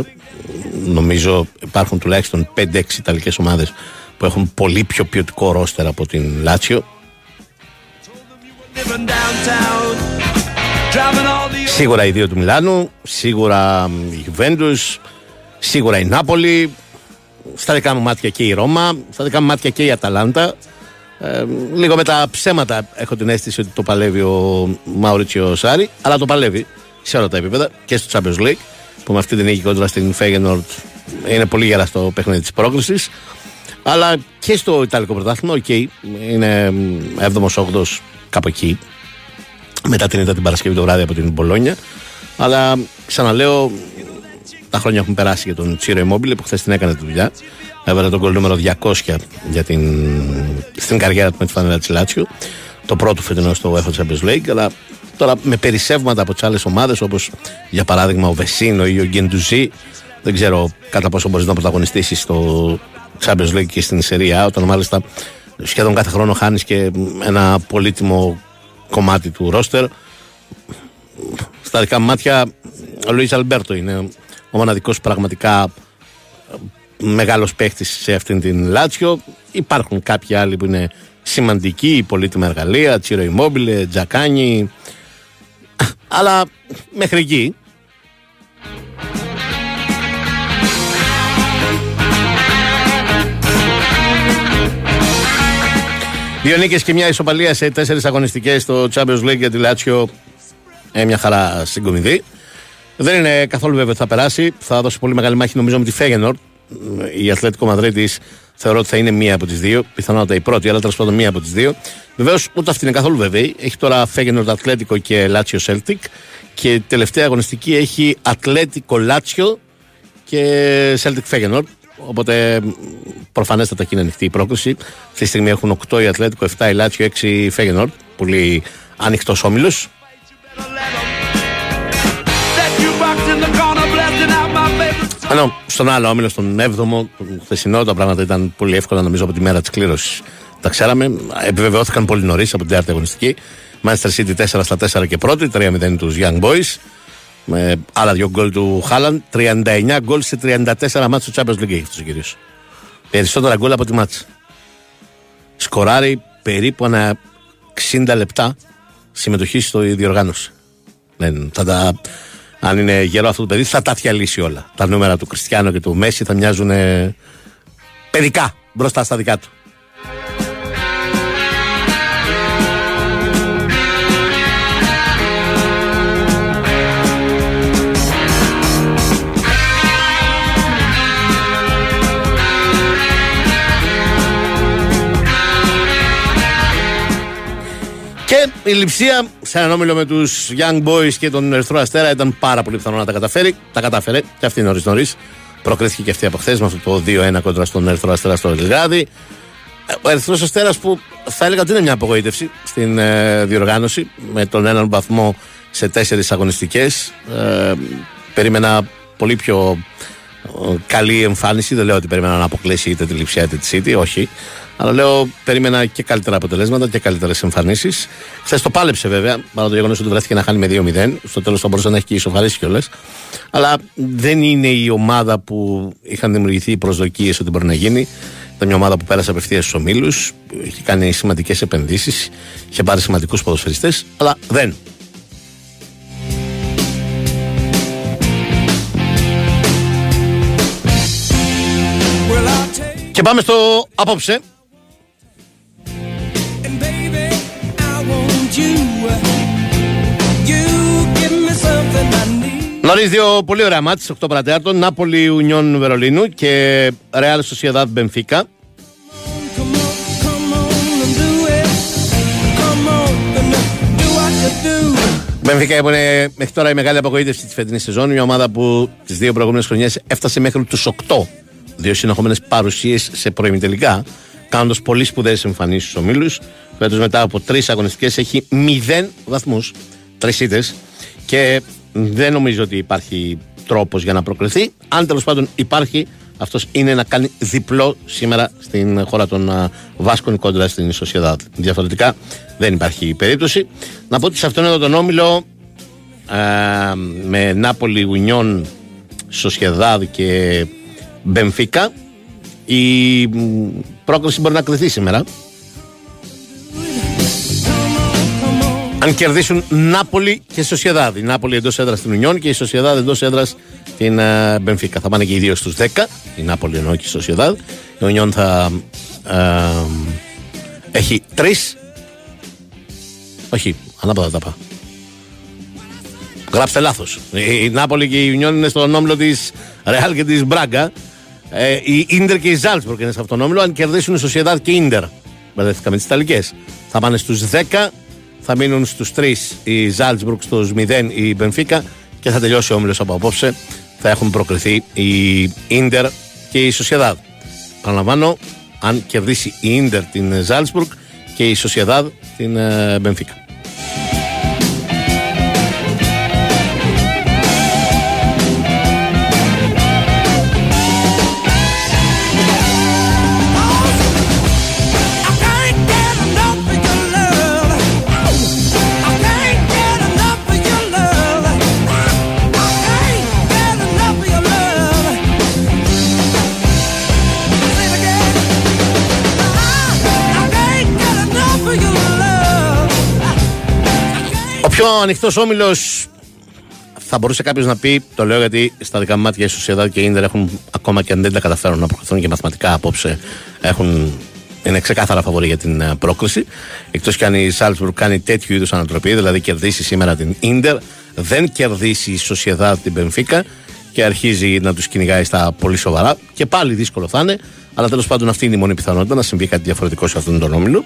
Νομίζω υπάρχουν τουλάχιστον 5-6 Ιταλικές ομάδες που έχουν πολύ πιο ποιοτικό ρόστερ από την Λάτσιο. Living downtown, driving all the Σίγουρα οι δύο του Μιλάνου, σίγουρα μ, η Juventus, σίγουρα η Νάπολη, στα δικά μου μάτια και η Ρώμα, στα δικά μου μάτια και η Αταλάντα. Ε, λίγο με τα ψέματα έχω την αίσθηση ότι το παλεύει ο Μαουρίτσιο Σάρι, αλλά το παλεύει. Σε όλα τα επίπεδα και στο Champions League που με αυτή την νίκη κόντρα στην Feyenoord είναι πολύ γερά στο παιχνίδι της πρόκρισης. Αλλά και στο Ιταλικό πρωτάθλημα, ok, okay, είναι 7ο-8ο κάπου εκεί. Μετά την ήττα την Παρασκευή το βράδυ από την Μπολόνια. Αλλά ξαναλέω, τα χρόνια έχουν περάσει για τον Τσίρο Immobile που χθες την έκανε τη δουλειά. Έβαλε τον κολλ νούμερο 200 για την, στην καριέρα του με τη φανέλα της Λάτσιο. Το πρώτο φετινό στο UEFA Champions League. Αλλά τώρα με περισσεύματα από τις άλλες ομάδες όπως για παράδειγμα ο Βεσίνο ή ο Γκεντουζή. Δεν ξέρω κατά πόσο μπορείς να πρωταγωνιστήσεις στο Champions League και στην Σερία όταν μάλιστα σχεδόν κάθε χρόνο χάνεις και ένα πολύτιμο κομμάτι του ρόστερ. Στα δικά μου μάτια, ο Λουίς Αλμπέρτο είναι ο μοναδικός πραγματικά μεγάλος παίχτης σε αυτήν την Λάτσιο. Υπάρχουν κάποιοι άλλοι που είναι σημαντικοί, πολύτιμα εργαλεία, Τσίρο Immobile, Τζακάνι. Αλλά μέχρι εκεί. Δύο νίκες και μια ισοπαλία σε τέσσερις αγωνιστικές στο Champions League για τη Λάτσιο. Ε, μια χαρά συγκομιδή. Δεν είναι καθόλου βέβαιο ότι θα περάσει. Θα δώσει πολύ μεγάλη μάχη νομίζω με τη Φέγενορντ. Η Ατλέτικο Μαδρίτης θεωρώ ότι θα είναι μία από τις δύο. Πιθανότατα η πρώτη, αλλά τέλος πάντων μία από τις δύο. Βεβαίως ούτε αυτή είναι καθόλου βέβαιη. Έχει τώρα Φέγενορντ Ατλέτικο και Λάτσιο Σέλτικ. Και τελευταία αγωνιστική έχει Ατλέτικο Λάτσιο και Celtic Φέγενορντ. Οπότε προφανέστατα και είναι ανοιχτή η πρόκληση. Αυτή τη στιγμή έχουν 8 η Ατλέτικο, 7 η Λάτσιο, 6 η Φέγενορ. Πολύ ανοιχτό όμιλος. Ενώ στον άλλο όμιλο, στον 7ο, τον χθεσινό, τα πράγματα ήταν πολύ εύκολα νομίζω από τη μέρα της κλήρωσης. Τα ξέραμε. Επιβεβαιώθηκαν πολύ νωρίς από την τέταρτη αγωνιστική. Manchester City 4 στα 4 και πρώτη, 3-0 τους Young Boys. Με άλλα δύο γκολ του Χάλαν. 39 γκολ σε 34 μάτς του Champions League έχει αυτός ο κύριος. Περισσότερα γκολ από τη μάτσα. Σκοράρει περίπου ένα 60 λεπτά συμμετοχή στο διοργάνωση. Δεν, θα τα, αν είναι γερό αυτό το παιδί, θα τα διαλύσει όλα. Τα νούμερα του Κριστιανό και του Μέση θα μοιάζουν παιδικά μπροστά στα δικά του. Και η λειψία σε έναν όμιλο με τους Young Boys και τον Ερυθρό Αστέρα ήταν πάρα πολύ πιθανό να τα καταφέρει. Τα κατάφερε και αυτή νωρίς νωρίς. Προκρίθηκε και αυτή από χθε με αυτό το 2-1 κόντρα στον Ερυθρό Αστέρα στο Ελγάδι. Ο Ερυθρός Αστέρας που θα έλεγα ότι είναι μια απογοήτευση στην ε, διοργάνωση με τον έναν βαθμό σε τέσσερις αγωνιστικές. Ε, περίμενα πολύ πιο ε, καλή εμφάνιση. Δεν λέω ότι περίμενα να αποκλείσει είτε τη Λιψία είτε τη City, όχι. Αλλά λέω, περίμενα και καλύτερα αποτελέσματα και καλύτερες εμφανίσεις. Χθες το πάλεψε βέβαια, παρά το γεγονός ότι βρέθηκε να χάνει με 2-0. Στο τέλος θα μπορούσε να έχει και ισοφαρίσει κιόλας. Αλλά δεν είναι η ομάδα που είχαν δημιουργηθεί οι προσδοκίες ότι μπορεί να γίνει. Ήταν μια ομάδα που πέρασε απευθείας στους ομίλους, είχε κάνει σημαντικές επενδύσεις, είχε πάρει σημαντικούς ποδοσφαιριστές, αλλά δεν. Και πάμε στο απόψε. Νωρίς δύο πολύ ωραία μάτια, 8 παρατέταρτο. Νάπολη Ουνιών Βερολίνου και Ρεάλ Σοσιαδάδ Μπενφίκα. Μπενφίκα που είναι μέχρι τώρα η μεγάλη απογοήτευση της φετινής σεζόν. Μια ομάδα που τις δύο προηγούμενες χρονιές έφτασε μέχρι τους 8. Δύο συνεχόμενες παρουσίες σε προημιτελικά, κάνοντας πολύ σπουδαίες εμφανίσεις στους ομίλους. Φέτος μετά από τρεις αγωνιστικές έχει 0 βαθμούς, τρεις ήττες και δεν νομίζω ότι υπάρχει τρόπος για να προκριθεί. Αν τέλος πάντων υπάρχει, αυτός είναι να κάνει διπλό σήμερα στην χώρα των Βάσκων κόντρα στην Σοσιαδάδ. Διαφορετικά δεν υπάρχει περίπτωση. Να πω ότι σε αυτόν εδώ τον όμιλο με Νάπολη, Ουνιών, Σοσιαδάδ και Μπενφίκα η πρόκληση μπορεί να κρυθεί σήμερα. Αν κερδίσουν Νάπολη και Σοσιαδάδ. Η Νάπολη εντός έδρας στην Ουνιόν και η Σοσιαδάδ εντός έδρας στην uh, Μπενφίκα. Θα πάνε και οι δύο στους 10. Η Νάπολη εννοώ και η Σοσιαδάδ. Η Ουνιόν θα uh, έχει τρεις. Όχι, ανάποδα τα πάω. Γράψτε λάθος. Η Νάπολη και η Union είναι στον όμιλο της Ρεάλ και της Μπράγκα. Ε, η Ιντερ και η Ζάλτσμπουργκ είναι σε αυτόν τον όμιλο. Αν κερδίσουν η Σοσιαδάδ και η Ιντερ. Μπερδεύτηκα με τις Ιταλικές. Θα πάνε στους 10, θα μείνουν στους 3 η Ζάλτσμπουργκ, στους 0 η Μπενφίκα και θα τελειώσει ο όμιλος από απόψε. Θα έχουν προκριθεί η Ιντερ και η Σοσιαδάδ. Παραλαμβάνω, αν κερδίσει η Ιντερ την Ζάλτσμπουργκ και η Σοσιαδάδ την ε, Μπενφίκα. Πιο ανοιχτός όμιλος θα μπορούσε κάποιος να πει, το λέω γιατί στα δικά μου μάτια η Σοσιαδάδ και η Ίντερ έχουν ακόμα και αν δεν τα καταφέρουν να προχωρηθούν και μαθηματικά απόψε έχουν, είναι ξεκάθαρα φαβορή για την ε, πρόκληση. Εκτός κι αν η Σάλτσμπουργκ κάνει τέτοιου είδους ανατροπή, δηλαδή κερδίσει σήμερα την Ίντερ, δεν κερδίσει η Σοσιαδάδ την Πενφύκα και αρχίζει να τους κυνηγάει στα πολύ σοβαρά. Και πάλι δύσκολο θα είναι, αλλά τέλος πάντων αυτή είναι η μόνη πιθανότητα να συμβεί κάτι διαφορετικό σε αυτόν τον όμιλο.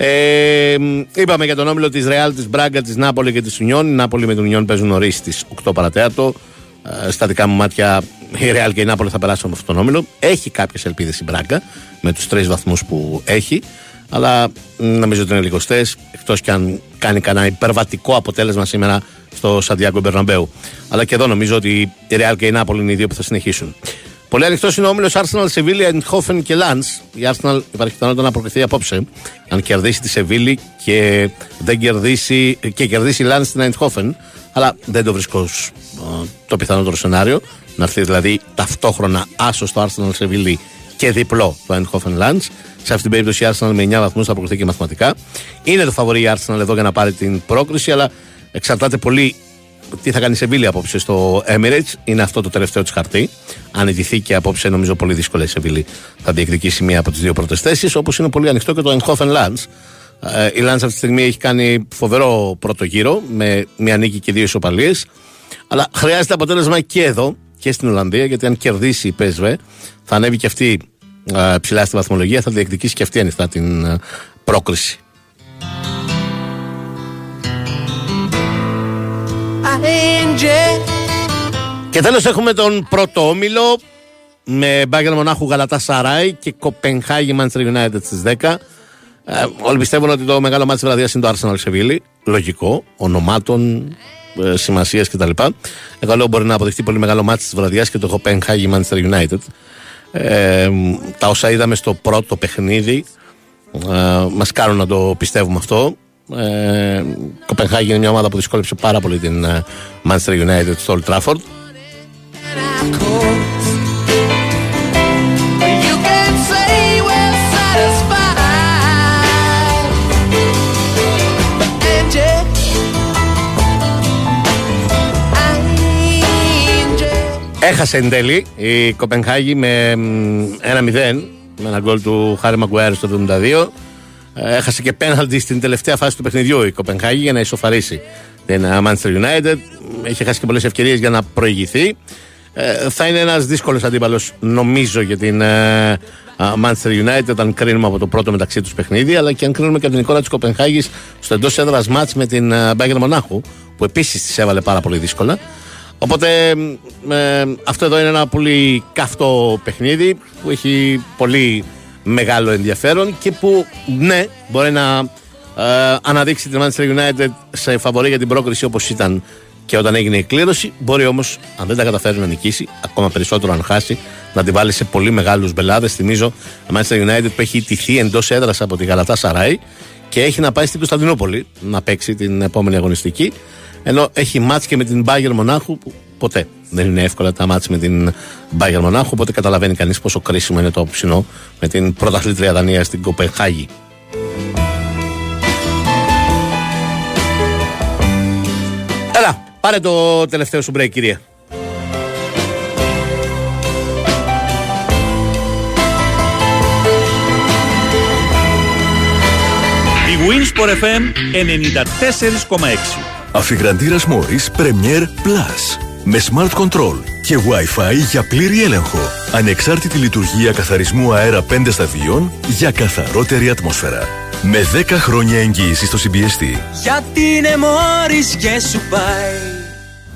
Ε, είπαμε για τον όμιλο της Ρεάλ, της Μπράγκα, της Νάπολη και της Ουνιόν. Η Νάπολη με την Ουνιόν παίζουν νωρίς στις 8 παρατέταρτο. Ε, στα δικά μου μάτια η Ρεάλ και η Νάπολη θα περάσουν από αυτόν τον όμιλο. Έχει κάποιες ελπίδες η Μπράγκα με τους τρεις βαθμούς που έχει. Αλλά μ, νομίζω ότι είναι λιγοστέ. Εκτός κι αν κάνει κανένα υπερβατικό αποτέλεσμα σήμερα στο Σαντιάγκο Μπερναμπέου. Αλλά και εδώ νομίζω ότι η Ρεάλ και η Νάπολη είναι οι δύο που θα συνεχίσουν. Πολύ ανοιχτός είναι ο όμιλος Arsenal, Σεβίλη, Eindhoven και Lens. Η Arsenal υπάρχει πιθανότητα να προκριθεί απόψε. Αν κερδίσει τη Σεβίλη και δεν κερδίσει και κερδίσει η Lens στην Eindhoven. Αλλά δεν το βρίσκω ως, ε, το πιθανότερο σενάριο. Να έρθει δηλαδή ταυτόχρονα άσο στο Arsenal Σεβίλη και διπλό το Eindhoven Lens. Σε αυτή την περίπτωση η Arsenal με 9 βαθμούς θα προκριθεί και μαθηματικά. Είναι το φαβορή η Arsenal εδώ για να πάρει την πρόκριση, αλλά εξαρτάται πολύ τι θα κάνει η Σεβίλη απόψε στο Emirates. Είναι αυτό το τελευταίο της χαρτί. Αν ιτηθεί και απόψε, νομίζω πολύ δύσκολα η Σεβίλη θα διεκδικήσει μία από τις δύο πρώτες θέσεις. Όπως είναι πολύ ανοιχτό και το Eindhoven Lens. Ε, η Lens αυτή τη στιγμή έχει κάνει φοβερό πρώτο γύρο με μία νίκη και δύο ισοπαλίες. Αλλά χρειάζεται αποτέλεσμα και εδώ και στην Ολλανδία, γιατί αν κερδίσει η PSV θα ανέβει και αυτή ε, ψηλά στη βαθμολογία, θα διεκδικήσει και αυτή ανοιχτά την ε, πρόκριση. Και τέλος έχουμε τον πρώτο όμιλο με Μπάγκερ Μονάχου Γαλατά Σαράι και Κοπενχάγη Manchester United στις 10. Ε, όλοι πιστεύουν ότι το μεγάλο μάτι της βραδιάς είναι το Arsenal Σεβίλη. Λογικό, ονομάτων, ε, σημασίας κτλ. Εγώ λέω μπορεί να αποδειχτεί πολύ μεγάλο μάτι της βραδιάς και το Κοπενχάγη Manchester United. Ε, τα όσα είδαμε στο πρώτο παιχνίδι ε, μας κάνουν να το πιστεύουμε αυτό. Ε, Κοπενχάγη είναι μια ομάδα που δυσκόλεψε πάρα πολύ την ε, Manchester United στο Old Trafford. You can say we're satisfied. Angel, Angel. Έχασε εν τέλει η Κοπενχάγη με μ, 1-0 με ένα γκολ του Χάρη Μαγκουέρ στο 72. Ε, Έχασε και πέναλτι στην τελευταία φάση του παιχνιδιού η Κοπενχάγη για να ισοφαρίσει την ε, Manchester United. Έχει χάσει και πολλές ευκαιρίες για να προηγηθεί. Ε, θα είναι ένας δύσκολος αντίπαλος, νομίζω, για την ε, α, Manchester United όταν κρίνουμε από το πρώτο μεταξύ τους παιχνίδι, αλλά και αν κρίνουμε και από την εικόνα της Κοπενχάγης στο εντός έδρας μάτς με την ε, Bayern Μονάχου, που επίσης τη έβαλε πάρα πολύ δύσκολα. Οπότε μ, ε, αυτό εδώ είναι ένα πολύ καυτό παιχνίδι που έχει πολύ μεγάλο ενδιαφέρον και που ναι μπορεί να ε, αναδείξει την Manchester United σε φαβορή για την πρόκριση όπως ήταν και όταν έγινε η κλήρωση. Μπορεί όμως, αν δεν τα καταφέρει να νικήσει, ακόμα περισσότερο αν χάσει, να την βάλει σε πολύ μεγάλους μπελάδες. Θυμίζω, η Manchester United που έχει ιτηθεί εντός έδρας από τη Γαλατά Σαράι και έχει να πάει στην Κωνσταντινούπολη να παίξει την επόμενη αγωνιστική. Ενώ έχει μάτς και με την Bayern Μονάχου που ποτέ δεν είναι εύκολα τα μάτς με την Bayern Μονάχου. Οπότε καταλαβαίνει κανείς πόσο κρίσιμο είναι το ψινό με την πρωταθλήτρια Δανία στην Κοπενχάγη. Έλα, πάρε το τελευταίο σου break, κυρία. Η Winsport FM 94,6 Αφιγραντήρας Morris Premier Plus. Με Smart Control και Wi-Fi για πλήρη έλεγχο. Ανεξάρτητη λειτουργία καθαρισμού αέρα 5 σταδίων για καθαρότερη ατμόσφαιρα. Με 10 χρόνια εγγύηση στο CBST. Γιατί είναι μόρις και σου πάει.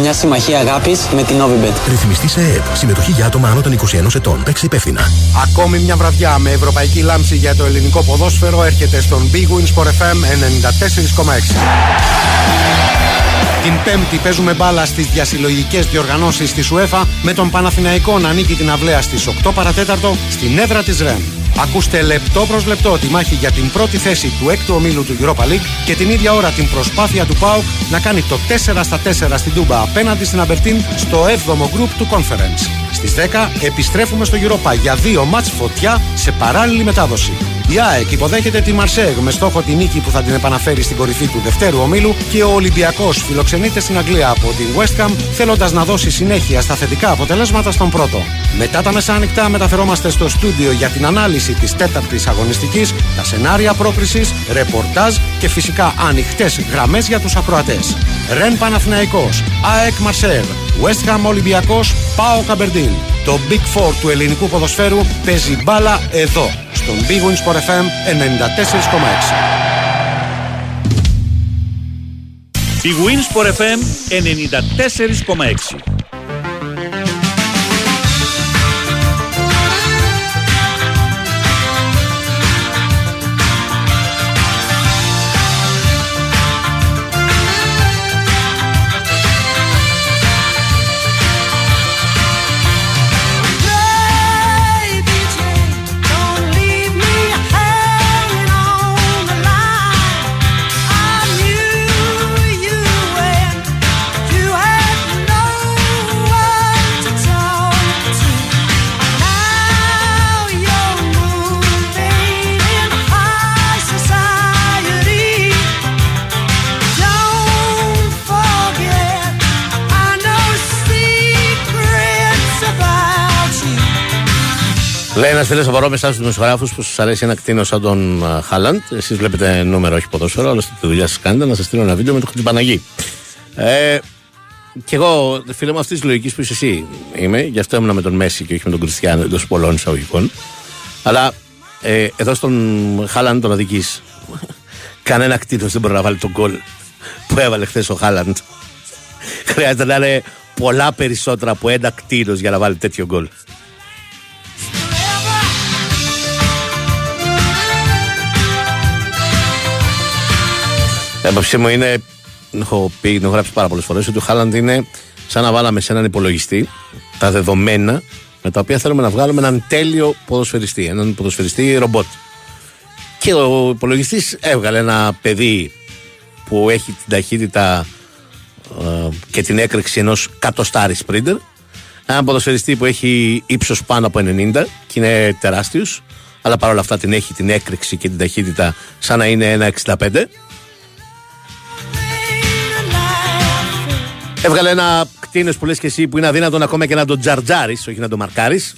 Μια συμμαχία αγάπης με την Novibet. Ρυθμιστή σε ΕΕΠ. Συμμετοχή για άτομα άνω των 21 ετών. Παίξει υπεύθυνα. Ακόμη μια βραδιά με ευρωπαϊκή λάμψη για το ελληνικό ποδόσφαιρο έρχεται στον Big Win Sport FM 94,6. Την Πέμπτη παίζουμε μπάλα στις διασυλλογικές διοργανώσεις της UEFA με τον Παναθηναϊκό να ανήκει την αυλαία στις 8 παρατέταρτο στην έδρα της Ρεν. Ακούστε λεπτό προς λεπτό τη μάχη για την πρώτη θέση του έκτου ομίλου του Europa League και την ίδια ώρα την προσπάθεια του ΠΑΟΚ να κάνει το 4 στα 4 στην Τούμπα απέναντι στην Αμπερτίν στο 7ο group του Conference. Στις 10 επιστρέφουμε στο Europa για δύο μάτς φωτιά σε παράλληλη μετάδοση. Η ΑΕΚ υποδέχεται τη Μαρσέγ με στόχο τη νίκη που θα την επαναφέρει στην κορυφή του δευτέρου ομίλου και ο Ολυμπιακός φιλοξενείται στην Αγγλία από την West Ham θέλοντας να δώσει συνέχεια στα θετικά αποτελέσματα στον πρώτο. Μετά τα μεσάνυχτα μεταφερόμαστε στο στούντιο για την ανάλυση της τέταρτης αγωνιστικής, τα σενάρια πρόκρισης, ρεπορτάζ και φυσικά ανοιχτές γραμμές για τους ακροατές. Ρεν Παναθηναϊκός, ΑΕΚ Μαρσέγ, West Ham Ολυμπιακός, Πάο Καμπερντίν. Το Big Four του ελληνικού ποδοσφαίρου παίζει μπάλα εδώ, στον Big Win Sport FM 94,6. Big Win Sport FM 94,6. Λέει ένα φίλο από εσάς τους δημοσιογράφους που σας αρέσει ένα κτίνο σαν τον Χάλαντ. Εσείς βλέπετε νούμερο, όχι ποδόσφαιρο, αλλά στη δουλειά σας κάνετε να σας στείλω ένα βίντεο με το Χτυπαναγί. Ε, και εγώ, φίλε μου, αυτής της λογικής που είσαι εσύ είμαι, γι' αυτό ήμουν με τον Μέση και όχι με τον Κριστιανό εντός πολλών εισαγωγικών. Αλλά ε, εδώ στον Χάλαντ τον αδική. Κανένα κτίνο δεν μπορεί να βάλει τον γκολ που έβαλε χθες ο Χάλαντ. Χρειάζεται να είναι πολλά περισσότερα από ένα κτίνος για να βάλει τέτοιο γκολ. Έμπαψή μου είναι, έχω πει, έχω γράψει πάρα πολλές φορές, ότι ο Χάλαντ είναι σαν να βάλαμε σε έναν υπολογιστή τα δεδομένα με τα οποία θέλουμε να βγάλουμε έναν τέλειο ποδοσφαιριστή, έναν ποδοσφαιριστή ρομπότ. Και ο υπολογιστής έβγαλε ένα παιδί που έχει την ταχύτητα ε, και την έκρηξη ενός κατοστάρι σπρίντερ. Έναν ποδοσφαιριστή που έχει ύψος πάνω από 90 και είναι τεράστιος, αλλά παρόλα αυτά την έχει την έκρηξη και την ταχύτητα σαν να είναι ένα 65. Έβγαλε ένα κτίνο που λες και εσύ που είναι αδύνατον ακόμα και να τον τζαρτζάρεις, όχι να τον μαρκάρεις.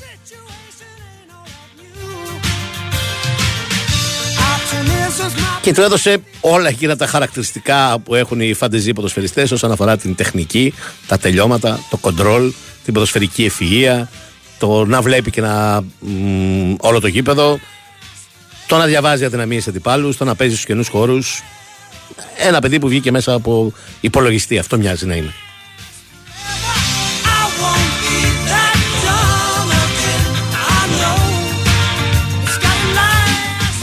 Και του έδωσε όλα εκείνα τα χαρακτηριστικά που έχουν οι φαντεζοί ποδοσφαιριστές όσον αφορά την τεχνική, τα τελειώματα, το κοντρόλ, την ποδοσφαιρική ευφυΐα, το να βλέπει και να μ, όλο το γήπεδο, το να διαβάζει αδυναμίες αντιπάλους, το να παίζει στους καινούς χώρους. Ένα παιδί που βγήκε μέσα από υπολογιστή, αυτό μοιάζει να είναι.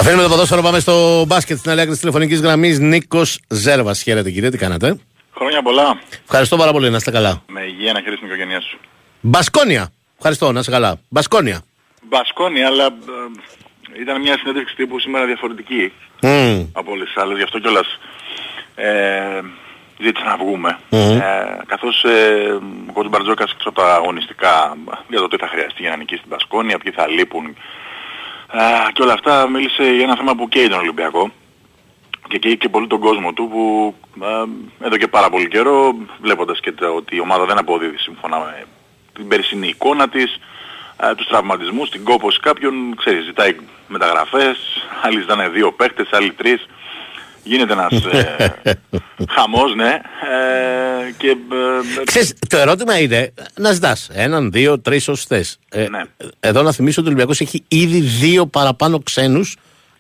Αφήνουμε το ποδόσφαιρο, πάμε στο μπάσκετ στην αλέγρη της τηλεφωνικής γραμμής. Νίκος Ζέρβας. Χαίρετε κύριε, τι κάνατε; Χρόνια πολλά. Ευχαριστώ πάρα πολύ, να είστε καλά. Με υγεία να χαιρετήσει την οικογένειά σου. Μπασκόνια. Ευχαριστώ, να είστε καλά. Μπασκόνια. Μπασκόνια, αλλά ε, ήταν μια συνέντευξη τύπου σήμερα διαφορετική Mm. από όλες τις άλλες, γι' αυτό κιόλας. Ε, ζήτησε να βγούμε. Μμμ. Ε, καθώς ε, ο κ. Μπαρτζόκας έξω από τα αγωνιστικά για το τι θα χρειαστεί για να νικήσει την Πασκόνια, ποιοι θα λείπουν ε, και όλα αυτά μίλησε για ένα θέμα που καίει τον Ολυμπιακό και καίει και πολύ τον κόσμο του που ε, εδώ και πάρα πολύ καιρό βλέποντας και το, ότι η ομάδα δεν αποδίδει σύμφωνα με την περσινή εικόνα της ε, τους τραυματισμούς, την κόπωση κάποιων, ξέρεις, ζητάει μεταγραφές, άλλοι ζητάνε δύο παίχτες, άλλοι τρεις. Γίνεται ένας ε, χαμός, ναι. Ε, και, ε, Ξέρεις, το ερώτημα είναι να ζητάς έναν, δύο, τρεις όσους θες. Ε, Ναι. Εδώ να θυμίσω ότι ο Ολυμπιακός έχει ήδη δύο παραπάνω ξένους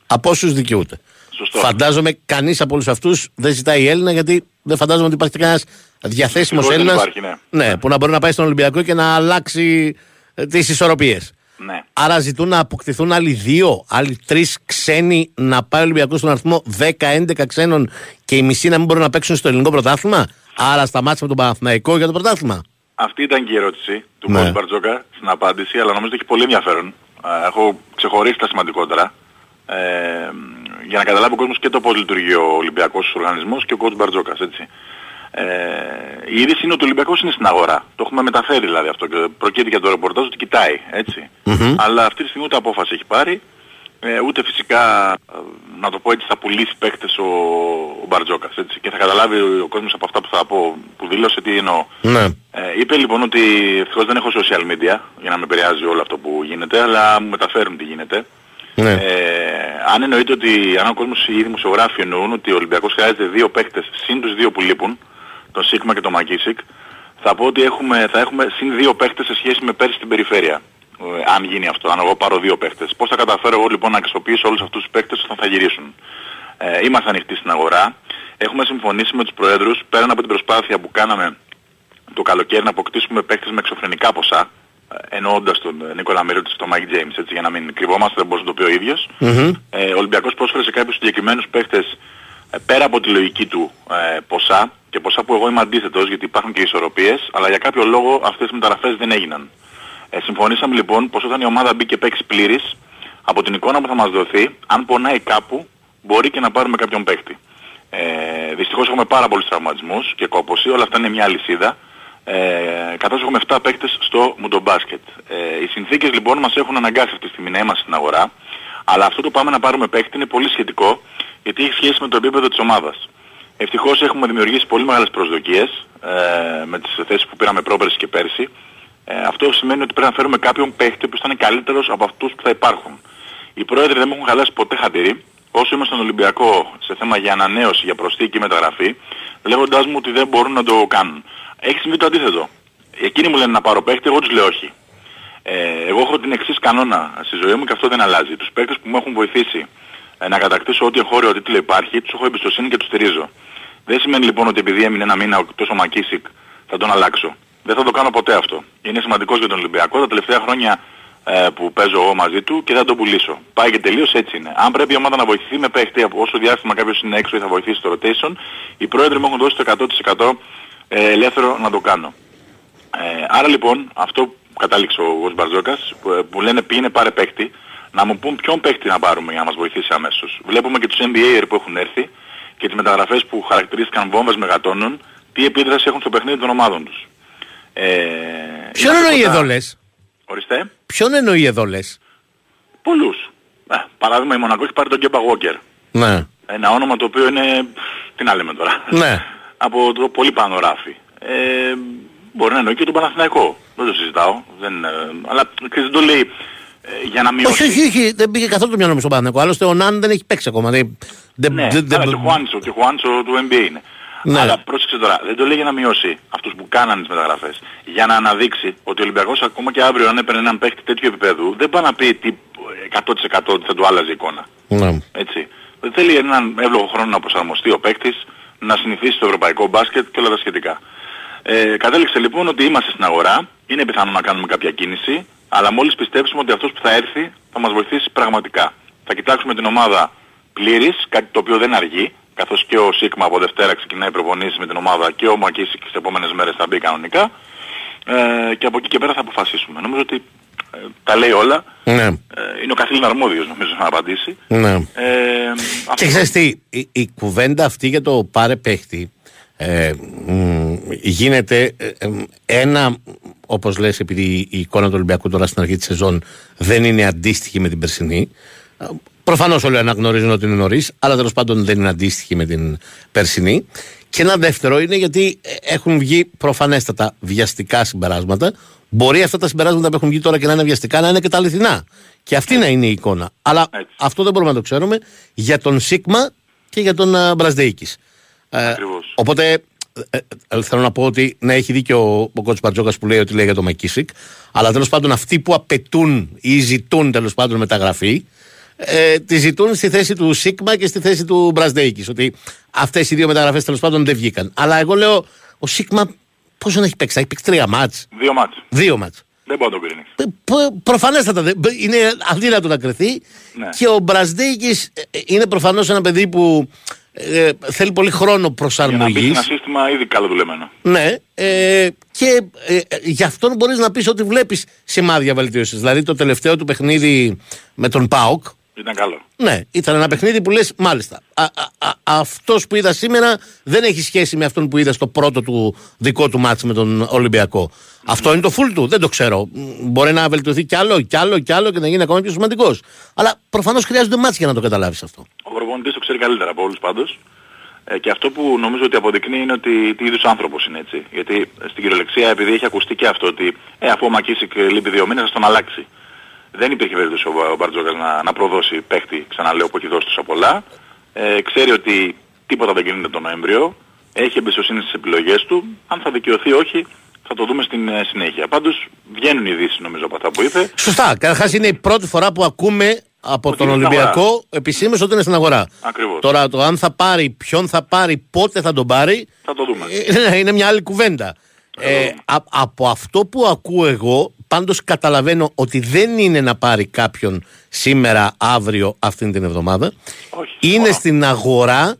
από όσους δικαιούται. Σωστό. Φαντάζομαι κανείς από όλους αυτούς δεν ζητάει Έλληνα γιατί δεν φαντάζομαι ότι υπάρχει κανένας διαθέσιμος Ευτυχώς δεν Έλληνας υπάρχει, ναι. που να μπορεί να πάει στον Ολυμπιακό και να αλλάξει ε, τις ισορροπίες. Ναι. Άρα ζητούν να αποκτηθούν άλλοι δύο, άλλοι τρεις ξένοι να πάει ο Ολυμπιακός στον αριθμό 10-11 ξένων και οι μισοί να μην μπορούν να παίξουν στο ελληνικό πρωτάθλημα; Άρα σταμάτησε με τον Παναθηναϊκό για το πρωτάθλημα. Αυτή ήταν και η ερώτηση του Ναι. ναι. Μπαρτζόκα στην απάντηση, αλλά νομίζω ότι έχει πολύ ενδιαφέρον. Ε, Έχω ξεχωρίσει τα σημαντικότερα. Ε, για να καταλάβει ο κόσμος και το πώς λειτουργεί ο Ολυμπιακός οργανισμός και ο coach Μπαρτζόκας, έτσι. Ε, η είδηση είναι ότι ο Ολυμπιακός είναι στην αγορά. Το έχουμε μεταφέρει δηλαδή αυτό και προκύπτει για το ρεπορτάζ ότι κοιτάει, έτσι. Αλλά αυτή τη στιγμή ούτε απόφαση έχει πάρει, ε, ούτε φυσικά, ε, να το πω έτσι, θα πουλήσει παίκτες ο, ο Μπαρτζόκας, έτσι. Και θα καταλάβει ο κόσμος από αυτά που θα πω, που δήλωσε τι εννοώ. Ναι. Ε, είπε λοιπόν ότι ευτυχώς δεν έχω social media για να με επηρεάζει όλο αυτό που γίνεται, αλλά μου μεταφέρουν τι γίνεται. Ναι. Ε, αν εννοείται ότι, αν ο κόσμος οι δημοσιογράφοι εννοούν ότι ο Ολυμπιακός χρειάζεται δύο παίκτες συν τους δύο που λείπουν, τον Σίγμα και τον Μακίσικ, θα πω ότι έχουμε, θα έχουμε συν δύο παίκτες σε σχέση με πέρσι στην περιφέρεια. Ε, αν γίνει αυτό, αν εγώ πάρω δύο παίκτες. Πώς θα καταφέρω εγώ λοιπόν να αξιοποιήσω όλους αυτούς τους παίκτες όταν θα γυρίσουν; Ε, είμαστε ανοιχτοί στην αγορά. Έχουμε συμφωνήσει με τους προέδρους, πέραν από την προσπάθεια που κάναμε το καλοκαίρι να αποκτήσουμε παίκτες με εξωφρενικά ποσά, ε, εννοώντας τον ε, Νίκολα Μίροτιτς και τον Mike James, έτσι για να μην κρυβόμαστε, δεν μπορούσε να το πει ο ίδιος. Ε, ο Ολυμπιακός πρόσφερε σε κάποιους συγκεκριμένους παίκτες ε, πέρα από τη λογική του ε, ποσά και ποσά που εγώ είμαι αντίθετος γιατί υπάρχουν και ισορροπίες, αλλά για κάποιο λόγο αυτές οι μεταγραφές δεν έγιναν. Ε, συμφωνήσαμε λοιπόν πως όταν η ομάδα μπει και παίξει πλήρης, από την εικόνα που θα μας δοθεί, αν πονάει κάπου, μπορεί και να πάρουμε κάποιον παίκτη. Ε, δυστυχώς έχουμε πάρα πολλούς τραυματισμούς και κόπωση, όλα αυτά είναι μια αλυσίδα. Ε, καθώς έχουμε 7 παίκτες στο μουντομπάσκετ. Ε, οι συνθήκες λοιπόν μας έχουν αναγκάσει αυτή τη στιγμή να είμαστε στην αγορά, αλλά αυτό το πάμε να πάρουμε παίκτη είναι πολύ σχετικό, γιατί έχει σχέση με το επίπεδο της ομάδας. Ευτυχώς έχουμε δημιουργήσει πολύ μεγάλες προσδοκίες ε, με τις θέσεις που πήραμε πρόπερση και πέρσι. Ε, αυτό σημαίνει ότι πρέπει να φέρουμε κάποιον παίχτη που θα είναι καλύτερος από αυτούς που θα υπάρχουν. Οι πρόεδροι δεν μου έχουν χαλάσει ποτέ χατήρι, όσο είμαι στον Ολυμπιακό σε θέμα για ανανέωση, για προσθήκη ή μεταγραφή, λέγοντάς μου ότι δεν μπορούν να το κάνουν. Έχει συμβεί το αντίθετο. Εκείνοι μου λένε να πάρω παίχτη, εγώ τους λέω όχι. Ε, εγώ έχω την εξής κανόνα στη ζωή μου και αυτό δεν αλλάζει. Τους παίκτες που μου έχουν βοηθήσει ε, να κατακτήσω ό,τι εγχώριο τίτλο υπάρχει, τους έχω εμπιστοσύνη και τους στηρίζω. Δεν σημαίνει λοιπόν ότι επειδή έμεινε ένα μήνα τόσο Μακίσικ θα τον αλλάξω. Δεν θα το κάνω ποτέ αυτό. Είναι σημαντικός για τον Ολυμπιακό τα τελευταία χρόνια ε, που παίζω εγώ μαζί του και δεν θα τον πουλήσω. Πάει και τελείως έτσι είναι. Αν πρέπει η ομάδα να βοηθηθεί με παίχτη από όσο διάστημα κάποιος είναι έξω ή θα βοηθήσει στο rotation, οι πρόεδροι μου έχουν δώσει το 100% ε, ελεύθερο να το κάνω. Ε, άρα λοιπόν αυτό που κατάληξε ο Γος Μπαρτζόκας που, ε, που λένε πήγαινε πάρε παίχτη να μου πούν ποιον παίχτη να πάρουμε για να μας βοηθήσει αμέσως. Βλέπουμε και τους NBA που έχουν έρθει και τις μεταγραφές που χαρακτηρίστηκαν βόμβες μεγατόνων τι επίδραση έχουν στο παιχνίδι των ομάδων τους. Ε, Ποιον είναι εννοεί τίποτα- εδώ λες; Ορίστε. Ποιον εννοεί εδώ λες; Πολλούς. Ε, παράδειγμα η Μονακό έχει πάρει τον Κέμπα Walker. Ναι. Ένα όνομα το οποίο είναι... Τι να λέμε τώρα. Ναι. από το πολύ πάνω ράφι. Ε, μπορεί να εννοεί και τον Παναθηναϊκό. Δεν το συζητάω. Δεν, ε, αλλά ξέρεις, δεν το λέει ε, για να μειώσει. Όχι, όχι, όχι, δεν πήγε καθόλου το μυαλό μου στον Παναθηναϊκό. Άλλωστε ο Ναν δεν έχει παίξει ακόμα. Δεν, δεν, Ναι, δεν- αλλά δεν- και ο Χουάντσο, και ο Χουάντσο του NBA είναι. Ναι. Αλλά πρόσεξε τώρα, δεν το λέει για να μειώσει αυτούς που κάνανε τις μεταγραφές. Για να αναδείξει ότι ο Ολυμπιακός ακόμα και αύριο αν έπαιρνε έναν παίχτη τέτοιου επίπεδου δεν πάει να πει τι 100% ότι θα του άλλαζε η εικόνα. Ναι. Έτσι. Δεν θέλει έναν εύλογο χρόνο να προσαρμοστεί ο παίκτης, να συνηθίσει στο ευρωπαϊκό μπάσκετ και όλα τα σχετικά. Ε, κατέληξε λοιπόν ότι είμαστε στην αγορά, είναι πιθανό να κάνουμε κάποια κίνηση, αλλά μόλις πιστέψουμε ότι αυτός που θα έρθει θα μας βοηθήσει πραγματικά. Θα κοιτάξουμε την ομάδα πλήρης, κάτι το οποίο δεν αργεί, καθώς και ο Σίγμα από Δευτέρα ξεκινάει προπονήσεις με την ομάδα και ο Μακίσικ τις επόμενες μέρες θα μπει κανονικά ε, και από εκεί και πέρα θα αποφασίσουμε. Νομίζω ότι ε, τα λέει όλα. Ναι. Ε, είναι ο καθήλυνα αρμόδιος νομίζω να απαντήσει. Ναι. Ε, Και ξέρεις τι, η, η κουβέντα αυτή για το πάρε παίχτη Ε, μ, γίνεται ε, ε, ένα, όπως λες, επειδή η εικόνα του Ολυμπιακού τώρα στην αρχή της σεζόν δεν είναι αντίστοιχη με την περσινή. Προφανώς όλοι αναγνωρίζουν ότι είναι νωρίς, αλλά τέλος πάντων δεν είναι αντίστοιχη με την περσινή. Και ένα δεύτερο είναι γιατί ε, έχουν βγει προφανέστατα βιαστικά συμπεράσματα. Μπορεί αυτά τα συμπεράσματα που έχουν βγει τώρα και να είναι βιαστικά να είναι και τα αληθινά. Και αυτή να είναι η εικόνα. Αλλά αυτό δεν μπορούμε να το ξέρουμε για τον Σίγμα και για τον uh, Μπρασδέικη. Ε, οπότε ε, ε, θέλω να πω ότι ναι, έχει δίκιο ο, ο κότσο Μπαρτζόκα που λέει ότι λέει για τον Μακίσικ. Αλλά τέλος πάντων αυτοί που απαιτούν ή ζητούν τέλος πάντων μεταγραφή ε, τη ζητούν στη θέση του Σίγμα και στη θέση του Μπρασδέικη. Ότι αυτές οι δύο μεταγραφές τέλος πάντων δεν βγήκαν. Αλλά εγώ λέω ο Σίγμα πόσο να έχει παίξει, θα έχει παίξει τρία μάτς; Δύο μάτς. Δύο μάτς. Δεν μπορεί να το κρίνεις. Προφανέστατα δεν- είναι αδύνατο να κρυθεί. Ναι. Και ο Μπρασδέικη είναι προφανώς ένα παιδί που ε, θέλει πολύ χρόνο Για να μπει προσαρμογής. σε ένα σύστημα ήδη καλοδουλεμένο. Ναι, ε, και ε, γι' αυτόν μπορείς να πεις ότι βλέπεις σημάδια βελτίωσης. Δηλαδή το τελευταίο του παιχνίδι με τον Πάοκ. Ήταν καλό. Ναι, ήταν ένα παιχνίδι που λες, μάλιστα. Αυτός που είδα σήμερα δεν έχει σχέση με αυτόν που είδα στο πρώτο του δικό του μάτς με τον Ολυμπιακό. Αυτό είναι το full του, δεν το ξέρω. Μ, Μπορεί να βελτιωθεί κι άλλο, κι άλλο, κι άλλο και να γίνει ακόμα πιο σημαντικός. Αλλά προφανώς χρειάζονται μάτς για να το καταλάβεις αυτό. Ο προπονητής το ξέρει καλύτερα από όλους πάντως. Ε, και αυτό που νομίζω ότι αποδεικνύει είναι ότι τι είδους άνθρωπος είναι έτσι. Γιατί στην κυριολεξία επειδή έχει ακουστεί και αυτό ότι ε, αφού ο Μακίσικ λείπει δύο μήνες θα τον αλλάξει. Δεν υπήρχε περίπτωση ο, ο Μπαρτζόκας να, να προδώσει παίχτη, ξαναλέω, που έχει δώσει τόσα πολλά. Ε, ξέρει ότι τίποτα δεν γίνεται τον Νοέμβριο. Έχει εμπιστοσύνη στις επιλογές του. Αν θα δικαιωθεί ή όχι θα το δούμε στην ε, συνέχεια. Πάντως βγαίνουν ειδήσεις νομίζω από αυτά που είπε. Σωστά. Καταρχάς είναι η πρώτη φορά που ακούμε από τον είναι στην Ολυμπιακό επισήμως ότι είναι στην αγορά. Ακριβώς. Τώρα το αν θα πάρει, ποιον θα πάρει, πότε θα τον πάρει, Θα το δούμε. είναι, είναι μια άλλη κουβέντα. Ε, α- από αυτό που ακούω εγώ, πάντως καταλαβαίνω ότι δεν είναι να πάρει κάποιον σήμερα, αύριο, αυτήν την εβδομάδα. είναι στην αγορά.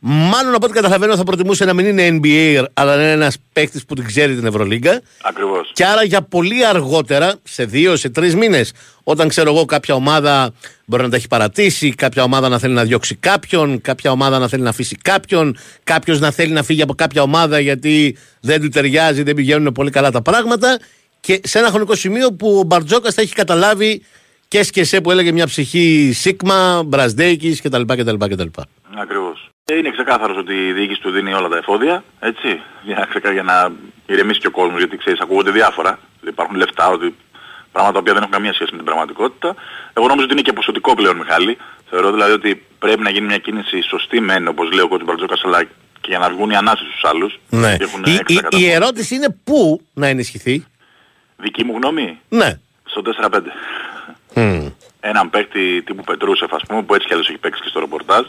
Μάλλον από ό,τι καταλαβαίνω θα προτιμούσε να μην είναι NBA, αλλά να είναι ένας παίκτης που την ξέρει την Ευρωλίγκα. Ακριβώς. Και άρα για πολύ αργότερα, σε δύο, σε τρεις μήνες, όταν ξέρω εγώ κάποια ομάδα μπορεί να τα έχει παρατήσει, κάποια ομάδα να θέλει να διώξει κάποιον, κάποια ομάδα να θέλει να αφήσει κάποιον, κάποιος να θέλει να φύγει από κάποια ομάδα γιατί δεν του ταιριάζει, δεν πηγαίνουν πολύ καλά τα πράγματα. Και σε ένα χρονικό σημείο που ο Μπαρτζόκας θα έχει καταλάβει και σκεσέ που έλεγε μια ψυχή Σίγμα, Μπρασδέικη κτλ. κτλ, κτλ. Ακριβώς. Ε, Είναι ξεκάθαρος ότι η διοίκηση του δίνει όλα τα εφόδια, έτσι, για να, ξεκα- για να ηρεμήσει και ο κόσμος, γιατί ξέρεις, ακούγονται διάφορα. Υπάρχουν λεφτά, ότι πράγματα τα οποία δεν έχουν καμία σχέση με την πραγματικότητα. Εγώ νομίζω ότι είναι και ποσοτικό πλέον, Μιχάλη. Θεωρώ δηλαδή ότι πρέπει να γίνει μια κίνηση σωστή μεν, όπως λέει ο κ. Μπαρτζόκας, αλλά και για να βγουν οι ανάσεις στους άλλους. Ναι. Και έχουν Η, έξτρα η, κατά- η ερώτηση είναι πού να ενισχυθεί; Δική μου γνώμη, Ναι. στο 4-5. έναν παίκτη τύπου Πετρούσεφ ας πούμε που έτσι κι αλλιώς έχει παίξει και στο ρεπορτάζ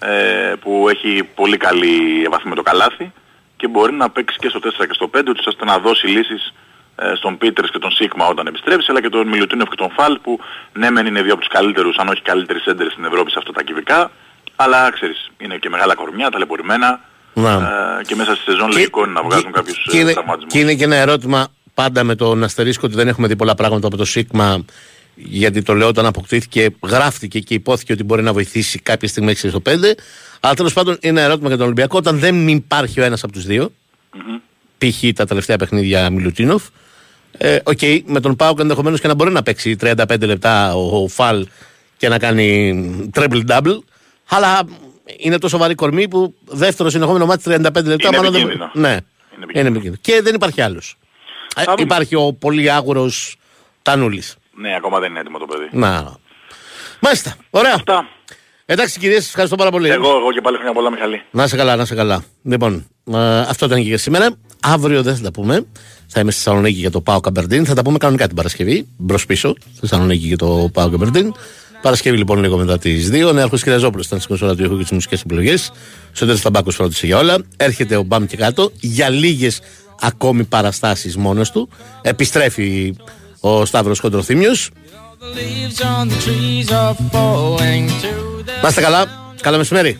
ε, που έχει πολύ καλή επαφή με το καλάθι και μπορεί να παίξει και στο 4 και στο 5 ούτως ώστε να δώσει λύσεις ε, στον Πίτερς και τον Σίγμα όταν επιστρέψει αλλά και τον Μιλουτίνοφ και τον Φαλ που ναι μεν είναι δύο από τους καλύτερους αν όχι καλύτεροι σέντερες στην Ευρώπη σε αυτά τα κυβικά αλλά ξέρεις είναι και μεγάλα κορμιά, ταλαιπωρημένα Να. ε, και μέσα στη σεζόν λογικό είναι να βγάζουν κάποιους Και ε, είναι, τραυματισμούς. και είναι και ένα ερώτημα πάντα με τον αστερίσκο ότι δεν έχουμε δει πολλά πράγματα από το ΣΥΚΜΑ γιατί το λέω όταν αποκτήθηκε, γράφτηκε και υπόθηκε ότι μπορεί να βοηθήσει κάποια στιγμή 6 στο 5. Αλλά τέλος πάντων είναι ένα ερώτημα για τον Ολυμπιακό όταν δεν υπάρχει ο ένας από τους δύο. Π.χ. τα τελευταία παιχνίδια Μιλουτίνοφ. Ε, Οκ, με τον ΠΑΟΚ ενδεχομένως και να μπορεί να παίξει 35 λεπτά ο, ο Φαλ και να κάνει triple double. Αλλά είναι τόσο βαρύ κορμί που δεύτερο συνεχόμενο ματς 35 λεπτά. Είναι μάλλον δεν- επικίνδυνο. Ναι, είναι επικίνδυνο. Και δεν υπάρχει άλλος. υπάρχει ο πολύ άγουρος Τανούλης. Ναι, ακόμα δεν είναι έτοιμο το παιδί. Να. Μάλιστα. Ωραία. Εντάξει κυρίες, ευχαριστώ πάρα πολύ. Εγώ, εγώ και πάλι χρόνια πολλά Μιχαλή. Να είσαι καλά, να είσαι καλά. Λοιπόν, ε, αυτό ήταν και για σήμερα. Αύριο δεν θα τα πούμε. Θα είμαι στη Θεσσαλονίκη για το Πάο Καμπερντίν. Θα τα πούμε κανονικά την Παρασκευή. Μπρος πίσω. Στη Θεσσαλονίκη για το Πάο Καμπερντίν. Παρασκευή λοιπόν λίγο μετά τις 2. Νέαρχος Κυριαζόπουλος ήταν στην κονσόλα του ήχου και τις μουσικές επιλογές. Στο τέλος Ταμπάκο φρόντισε για όλα. Έρχεται ο Μπαμ και κάτω για λίγες ακόμη παραστάσεις μόνος του. Επιστρέφει ο Σταύρος Κοντροθύμιο. Leaves on the trees are falling to Να είστε καλά. Καλό μεσημέρι.